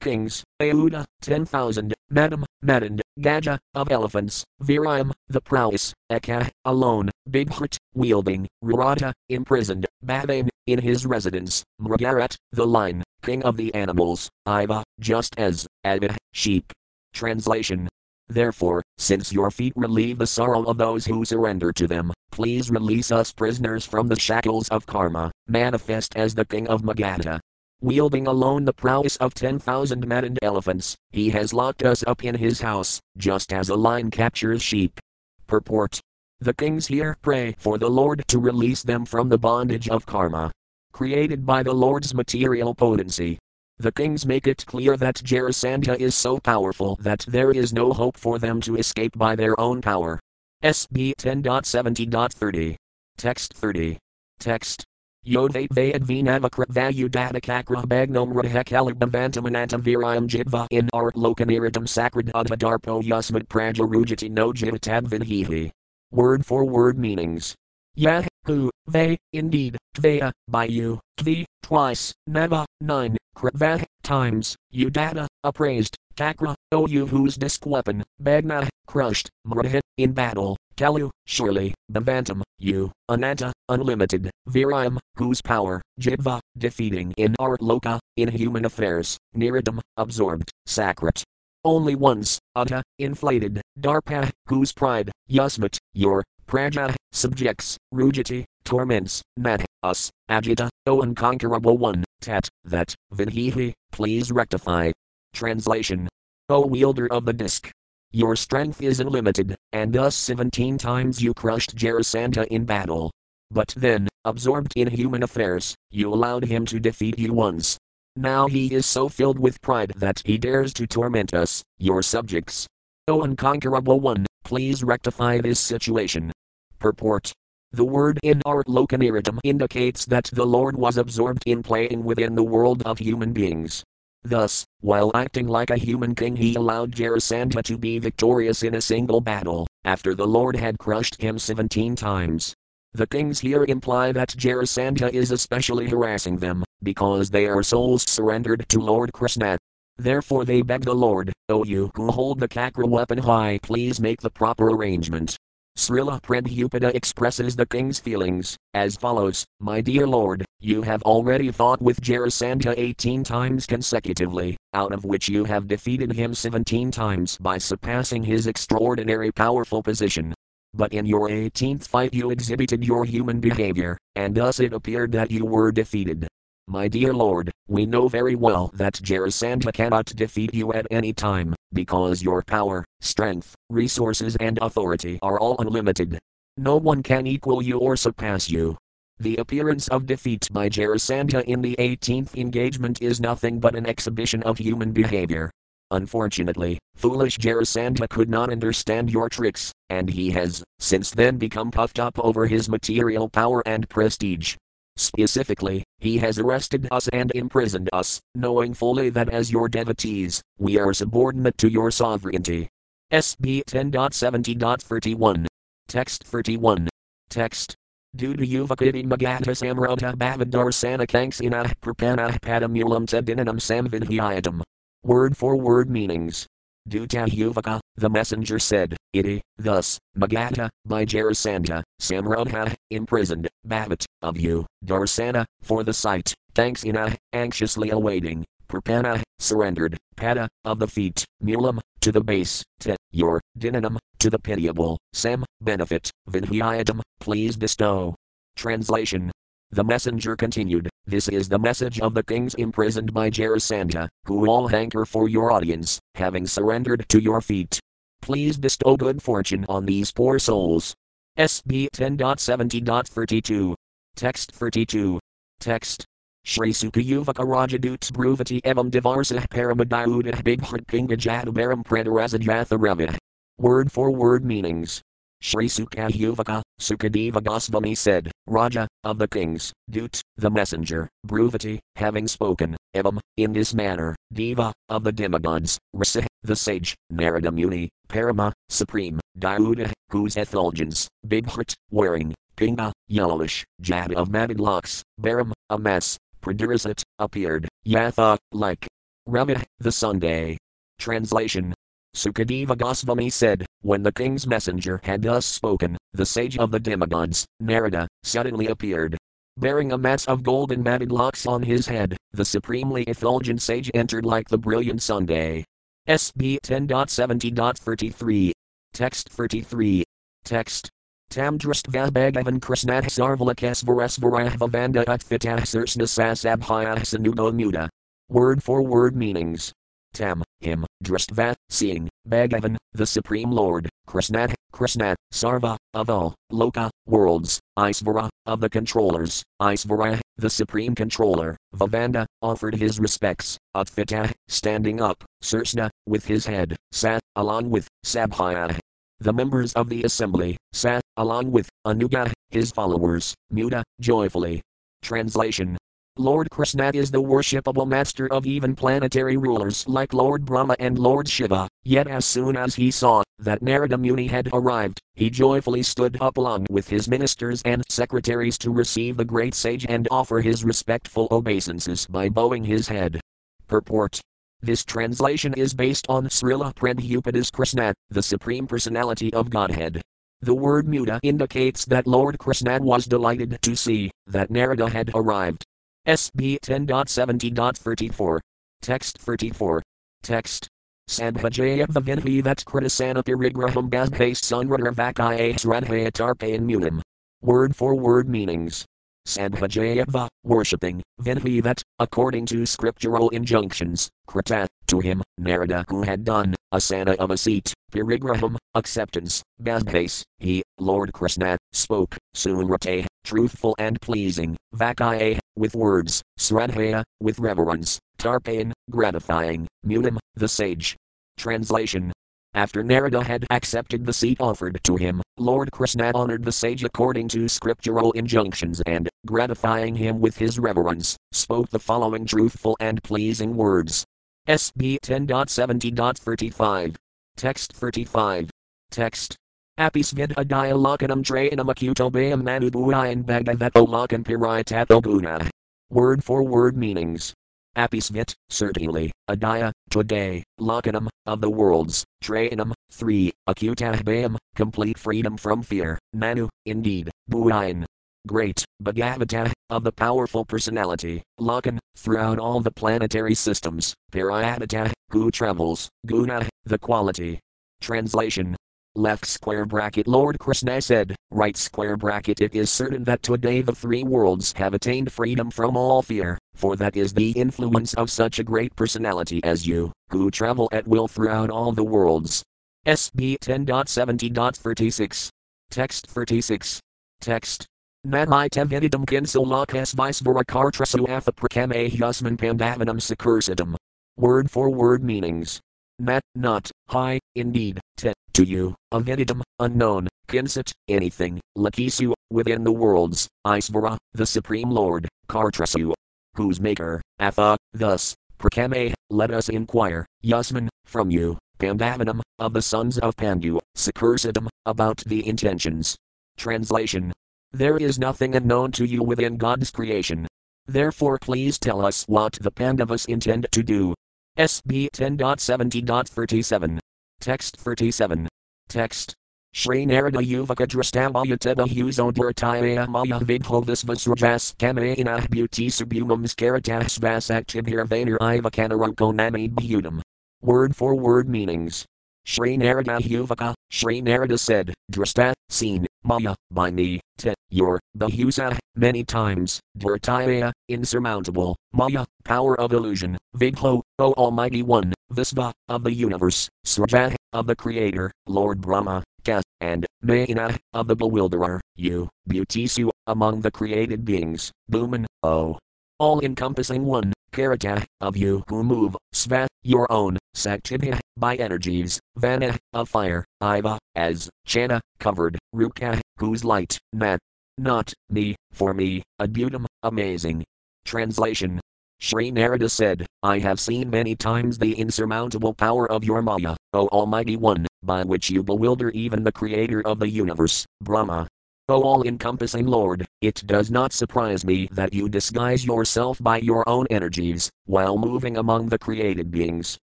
kings, Auda, ten thousand, Madam, Madand, Gaja, of elephants, Virayam, the prowess, Eka, alone, Bighat, wielding, Rurata, imprisoned, Bhavain, in his residence, Mragarat, the lion, king of the animals, Iva, just as, Abid, sheep. Translation Therefore, since your feet relieve the sorrow of those who surrender to them, please release us prisoners from the shackles of karma, manifest as the king of Magadha. Wielding alone the prowess of 10,000 maddened elephants, he has locked us up in his house, just as a lion captures sheep. Purport The kings here pray for the Lord to release them from the bondage of karma. Created by the Lord's material potency. The kings make it clear that Jarasandha is so powerful that there is no hope for them to escape by their own power. SB 10.70.30. Text 30. Text Yodvate Vayadvinavakritvayudadakakra Bagnum Radhakalignavantam Anantam Virayam Jitva in Art Lokaniritam Sakrid Advadarpo Yasmat Prajarujati no Jivatabvinhihi. Word for word meanings. Yah, who, they, indeed, tvaya, by you, tvi, twice, nava, nine, kritva, times, udata, appraised, kakra, o you whose disc weapon, bagna, crushed, mrahit, in battle, kalu, surely, bhavantam, you, ananta, unlimited, virayam, whose power, jitva, defeating in art loka, in human affairs, niridam, absorbed, sakrit. Only once, Uta, inflated, Darpa, whose pride, Yasmat, your, Praja, subjects, Rujati, torments, Nat, us, Agita, O unconquerable one, Tat, that, Vinhihi, please rectify. Translation. O wielder of the disc. Your strength is unlimited, and thus 17 times you crushed Jarasandha in battle. But then, absorbed in human affairs, you allowed him to defeat you once, now he is so filled with pride that he dares to torment us, your subjects. O unconquerable one, please rectify this situation. Purport. The word in Art Lokaniritam indicates that the Lord was absorbed in playing within the world of human beings. Thus, while acting like a human king, he allowed Jarasandha to be victorious in a single battle, after the Lord had crushed him 17 times. The kings here imply that Jarasandha is especially harassing them, because they are souls surrendered to Lord Krishna. Therefore they beg the Lord, O you who hold the Kakra weapon high, please make the proper arrangement. Srila Prabhupada expresses the king's feelings, as follows My dear Lord, you have already fought with Jarasandha 18 times consecutively, out of which you have defeated him 17 times by surpassing his extraordinary powerful position. But in your 18th fight you exhibited your human behavior, and thus it appeared that you were defeated. My dear Lord, we know very well that Jarasandha cannot defeat you at any time, because your power, strength, resources, and authority are all unlimited. No one can equal you or surpass you. The appearance of defeat by Jarasandha in the 18th engagement is nothing but an exhibition of human behavior. Unfortunately, foolish Jarasandha could not understand your tricks, and he has, since then, become puffed up over his material power and prestige. Specifically, he has arrested us and imprisoned us, knowing fully that as your devotees, we are subordinate to your sovereignty. SB 10.70.31. Text 31. Text. To Yuvakiti Magata Samrota Bhavadarsana Kanksina Prapana Padamulam Tadinanam Samvidhyayatam. Word for word meanings. Dutayuvaka, the messenger said, Iti, thus, Magata, by Jarasandha, Samrodha, imprisoned, Bhavat, of you, Darsana, for the sight, thanks ina, anxiously awaiting, Prapana, surrendered, Pada, of the feet, Mulam, to the base, Te, your, Dinanam, to the pitiable, Sam, benefit, Vinhyayadam, please bestow. Translation the messenger continued, This is the message of the kings imprisoned by Jarasandha, who all hanker for your audience, having surrendered to your feet. Please bestow good fortune on these poor souls. SB 10.70.32. Text 32. Text. Shri Sukayuvaka Rajadut Bruvati Evam Divarsah Paramadayudah Bighat Pingajadabaram Predarazadyatharavid. Word for word meanings. Sri Sukayuvaka, Sukadeva Goswami said, Raja, of the kings, Dut, the messenger, Bruvati, having spoken, Evam, in this manner, Deva, of the demigods, Rasa, the sage, Narada Muni, Parama, supreme, Diuda, whose effulgence, Bighat, wearing, Pinga, yellowish, Jad of matted locks, Baram, a mess, Pradirasat, appeared, Yatha, like, Ravi, the Sunday. Translation Sukadeva Goswami said, When the king's messenger had thus spoken, the sage of the demigods, Narada, suddenly appeared. Bearing a mass of golden matted locks on his head, the supremely effulgent sage entered like the brilliant Sunday. SB 10.70.33. Text 33. Text. Tamdrastva Bhagavan Krishnah Sarvalakasvarasvarah Vanda Utfitah Sursnasasabhyah Sanudo Muda. Word for word meanings. Tam, him, Dristva, seeing, Bhagavan, the Supreme Lord, Krishna, Krishna, Sarva, of all, Loka, worlds, Isvara, of the controllers, Isvara, the Supreme Controller, Vavanda, offered his respects, Utfita, standing up, Sursna, with his head, Sat, along with, Sabhaya. The members of the assembly, Sat, along with, Anuga, his followers, Muda, joyfully. Translation Lord Krishna is the worshipable master of even planetary rulers like Lord Brahma and Lord Shiva, yet as soon as he saw that Narada Muni had arrived, he joyfully stood up along with his ministers and secretaries to receive the great sage and offer his respectful obeisances by bowing his head. Purport this translation is based on Srila Prabhupada's Krishna, the Supreme Personality of Godhead. The word muda indicates that Lord Krishna was delighted to see that Narada had arrived. SB 10.70.34. Text 34. Text. Sabhajaya Vavinhi that Kritasana Pirigraham Gazbase Sunradar Vakaya Sradhaya Tarpayan Munim. Word for word meanings. Sabhajayava, worshipping, Vinhi that, according to scriptural injunctions, Krita, to him, Narada who had done, asana of a seat, Pirigraham, acceptance, Gazbase, he, Lord Krishna, spoke, Surate, truthful and pleasing, Vakaya, with words, Sradhaya, with reverence, Tarpayan, gratifying, Munim, the sage. Translation after Narada had accepted the seat offered to him, Lord Krishna honored the sage according to scriptural injunctions and, gratifying him with his reverence, spoke the following truthful and pleasing words. SB 10.70.35. Text 35. Text. Apisvid adaya lakanam trayanam akutobayam manubuayan bhagavato lakan piritato guna. Word for word meanings. Apisvit, certainly, Adaya, today, Lakanam, of the worlds, Trayanam, 3, Akutahbayam, complete freedom from fear, Manu, indeed, Buayan, great, Bhagavata, of the powerful personality, Lakan, throughout all the planetary systems, Parayabhata, who travels, Guna, the quality. Translation Left square bracket Lord Krishna said, right square bracket it is certain that today the three worlds have attained freedom from all fear, for that is the influence of such a great personality as you, who travel at will throughout all the worlds. SB 10.70.36. Text 36. Text. Namite vididam kinsulakas visvarakartrasu athaprakame yasman pandavanam sakursitam. Word for word meanings. Nat, not, hi, indeed, te, to you, avididam, unknown, kinsat, anything, lakisu, within the worlds, Isvara, the Supreme Lord, Kartrasu, whose maker, Atha, thus, Prakame, let us inquire, Yasman, from you, Pandavanam, of the sons of Pandu, Sakursadam, about the intentions. Translation There is nothing unknown to you within God's creation. Therefore, please tell us what the Pandavas intend to do. SB 10.70.37. Text 37. Text. Shri Narada Yuvaka Drastamaya Teda Huzo Durtaya Maya Vidhovis Vasrajas Kamaina Beauty Subumums Karatas Vasaktivir Vaner Ivakanaroko Nami Bhudam. Word for word meanings. Shri Narada Yuvaka, Shri Narada said, Drasta, seen, Maya, by me, te, your, Bahusa, many times, Dvartaya, insurmountable, Maya, power of illusion, Vigho, O Almighty One, Visva, of the universe, Sraja, of the Creator, Lord Brahma, Ka, and Mayana, of the Bewilderer, you, Beautisu, among the created beings, Bhuman, O. All encompassing one, Karata, of you who move, Sva, your own, Saktibha, by energies, Vana, of fire, Iva, as, Chana, covered, Ruka, whose light, Nat, not, me, for me, adbutum, amazing. Translation Sri Narada said, I have seen many times the insurmountable power of your Maya, O Almighty One, by which you bewilder even the Creator of the universe, Brahma. O all encompassing Lord, it does not surprise me that you disguise yourself by your own energies, while moving among the created beings,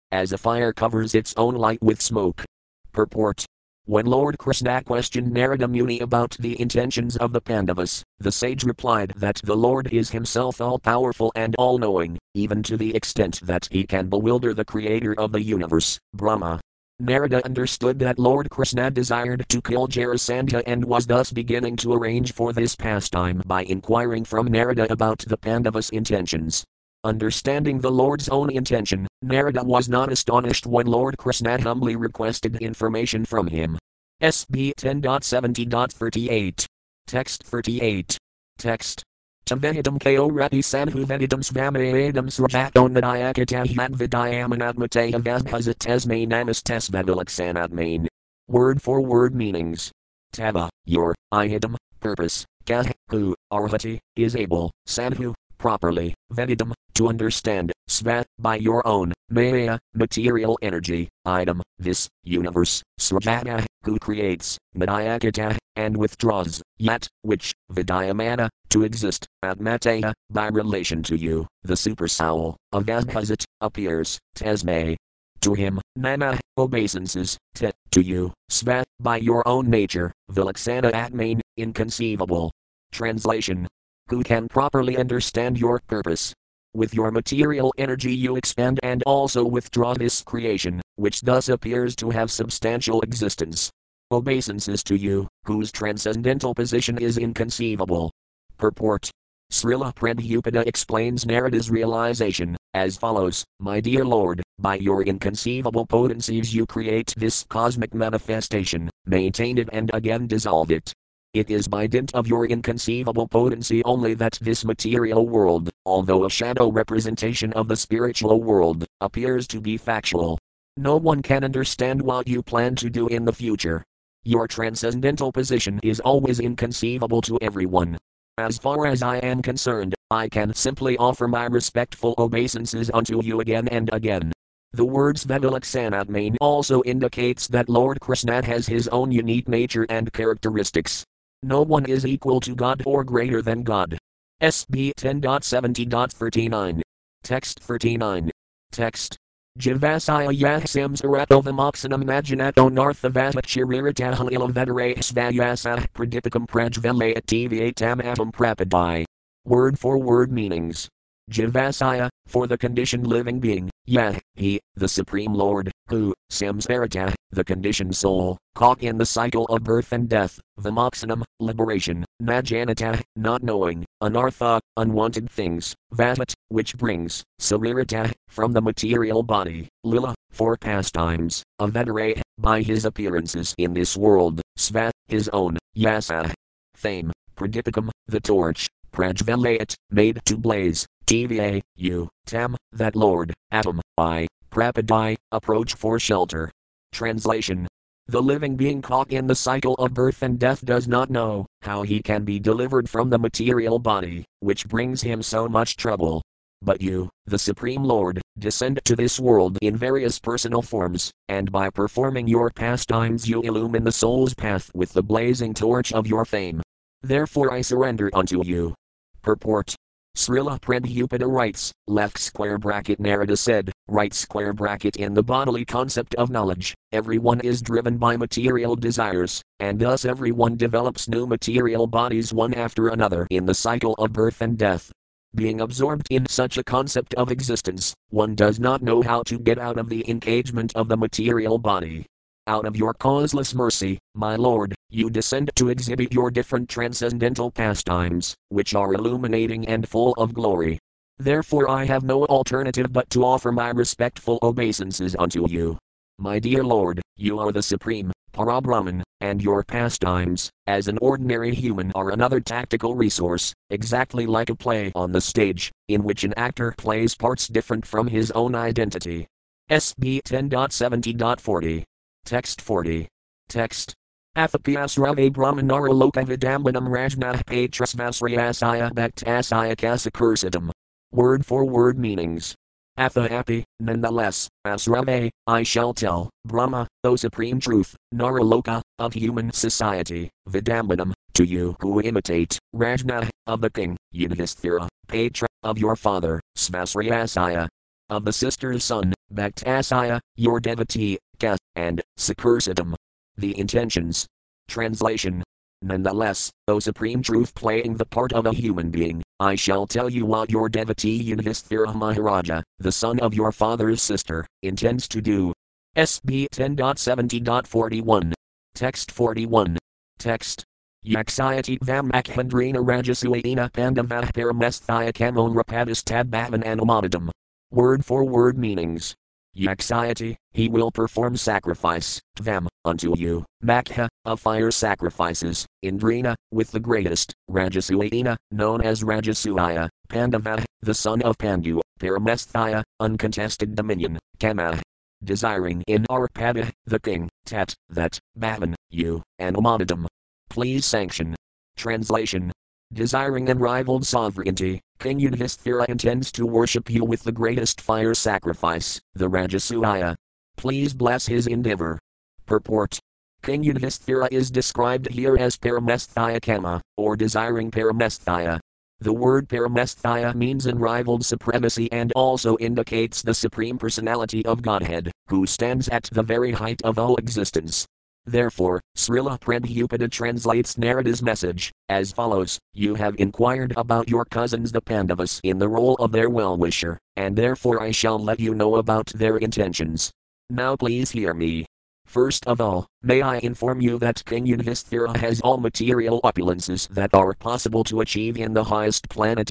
as a fire covers its own light with smoke. Purport when Lord Krishna questioned Narada Muni about the intentions of the Pandavas, the sage replied that the Lord is himself all powerful and all knowing, even to the extent that he can bewilder the creator of the universe, Brahma. Narada understood that Lord Krishna desired to kill Jarasandha and was thus beginning to arrange for this pastime by inquiring from Narada about the Pandavas' intentions. Understanding the Lord's own intention, Narada was not astonished when Lord Krishna humbly requested information from him. SB 10.70.38. Text 38. Text. Tavehidam ko rati sanhuvedidam svamayadam srajato nadayakatahyad vidayamanatmate avazbhazat tesme namas tesvadalaksanatmain. Word for word meanings. Tava, your, ihidam, purpose, kah, who, arhati, is able, sadhu, properly, vedidam, to understand, svat, by your own, maya, material energy, item, this, universe, srajata, who creates, madhyakata, and withdraws, yet, which, vidyamana, to exist, atmataya, by relation to you, the super soul, avadhasat, appears, tesme. To him, nama, obeisances, te, to you, svat, by your own nature, vilaksana atmain, inconceivable. Translation Who can properly understand your purpose? With your material energy, you expand and also withdraw this creation, which thus appears to have substantial existence. Obeisances to you, whose transcendental position is inconceivable. Purport Srila Prabhupada explains Narada's realization as follows My dear Lord, by your inconceivable potencies you create this cosmic manifestation, maintain it and again dissolve it. It is by dint of your inconceivable potency only that this material world, although a shadow representation of the spiritual world, appears to be factual. No one can understand what you plan to do in the future. Your transcendental position is always inconceivable to everyone. As far as I am concerned, I can simply offer my respectful obeisances unto you again and again. The words Vedalaksanatmane also indicates that Lord Krishna has his own unique nature and characteristics. No one is equal to God or greater than God. SB 10.70.39. Text 39. Text. Javasaya yahsam saratovamoxanam imaginato narthavatachiriritahalila vedere svayasa pradipakam prajvele atvam atom prapadai. Word for word meanings. Javasaya, for the conditioned living being, Yah, he, the Supreme Lord, who, samsarata, the conditioned soul, caught in the cycle of birth and death, vimoxanam, liberation, najanata, not knowing, anartha, unwanted things, vatat, which brings, sarirata, from the material body, lila, for pastimes, avedare, by his appearances in this world, svat, his own, yasa, fame, pradipakam, the torch, prajvalayat, made to blaze, TVA, you, Tam, that Lord, Atom, I, Prapadai, approach for shelter. Translation The living being caught in the cycle of birth and death does not know how he can be delivered from the material body, which brings him so much trouble. But you, the Supreme Lord, descend to this world in various personal forms, and by performing your pastimes you illumine the soul's path with the blazing torch of your fame. Therefore I surrender unto you. Purport Srila Prabhupada writes, left square bracket Narada said, right square bracket in the bodily concept of knowledge, everyone is driven by material desires, and thus everyone develops new material bodies one after another in the cycle of birth and death. Being absorbed in such a concept of existence, one does not know how to get out of the engagement of the material body. Out of your causeless mercy, my Lord, you descend to exhibit your different transcendental pastimes, which are illuminating and full of glory. Therefore, I have no alternative but to offer my respectful obeisances unto you. My dear Lord, you are the Supreme, Parabrahman, and your pastimes, as an ordinary human, are another tactical resource, exactly like a play on the stage, in which an actor plays parts different from his own identity. SB 10.70.40. Text 40. Text. Athapyasrave Brahmanara Lokavidambanam Rajnah Patrasvasriyasaya Bhaktasaya Kasakursitam. Word for word meanings. Atha happy, nonetheless, Asrave, I shall tell, Brahma, O Supreme Truth, Naraloka, of human society, Vidambanam, to you who imitate, Rajna, of the king, Yudhisthira, Patra, of your father, Svasriyasaya, of the sister's son, Bhaktasaya, your devotee, Ka, and Sakursitam. The intentions. Translation. Nonetheless, O Supreme Truth playing the part of a human being, I shall tell you what your devotee Yudhisthira Maharaja, the son of your father's sister, intends to do. SB 10.70.41. Text 41. Text. Yaksayati Vamakhandrina Rajasuaina Pandavah Paramesthaya Kamon Rapadistad Bhavan Anumadam. Word for word meanings. Yaksayati, he will perform sacrifice, tvam, unto you, Makha, of fire sacrifices, Indrina, with the greatest, Rajasuaina, known as Rajasuya, Pandava, the son of Pandu, Paramesthaya, uncontested dominion, Kama, desiring in Arpada, the king, Tat, that, Bhavan, you, and Amadam. Please sanction. Translation. Desiring unrivaled sovereignty, King Yudhisthira intends to worship you with the greatest fire sacrifice, the Rajasuya. Please bless his endeavor. Purport King Yudhisthira is described here as Paramesthaya Kama, or desiring Paramesthaya. The word Paramesthaya means unrivaled supremacy and also indicates the Supreme Personality of Godhead, who stands at the very height of all existence. Therefore, Srila Prabhupada translates Narada's message as follows You have inquired about your cousins the Pandavas in the role of their well wisher, and therefore I shall let you know about their intentions. Now please hear me. First of all, may I inform you that King Yudhisthira has all material opulences that are possible to achieve in the highest planet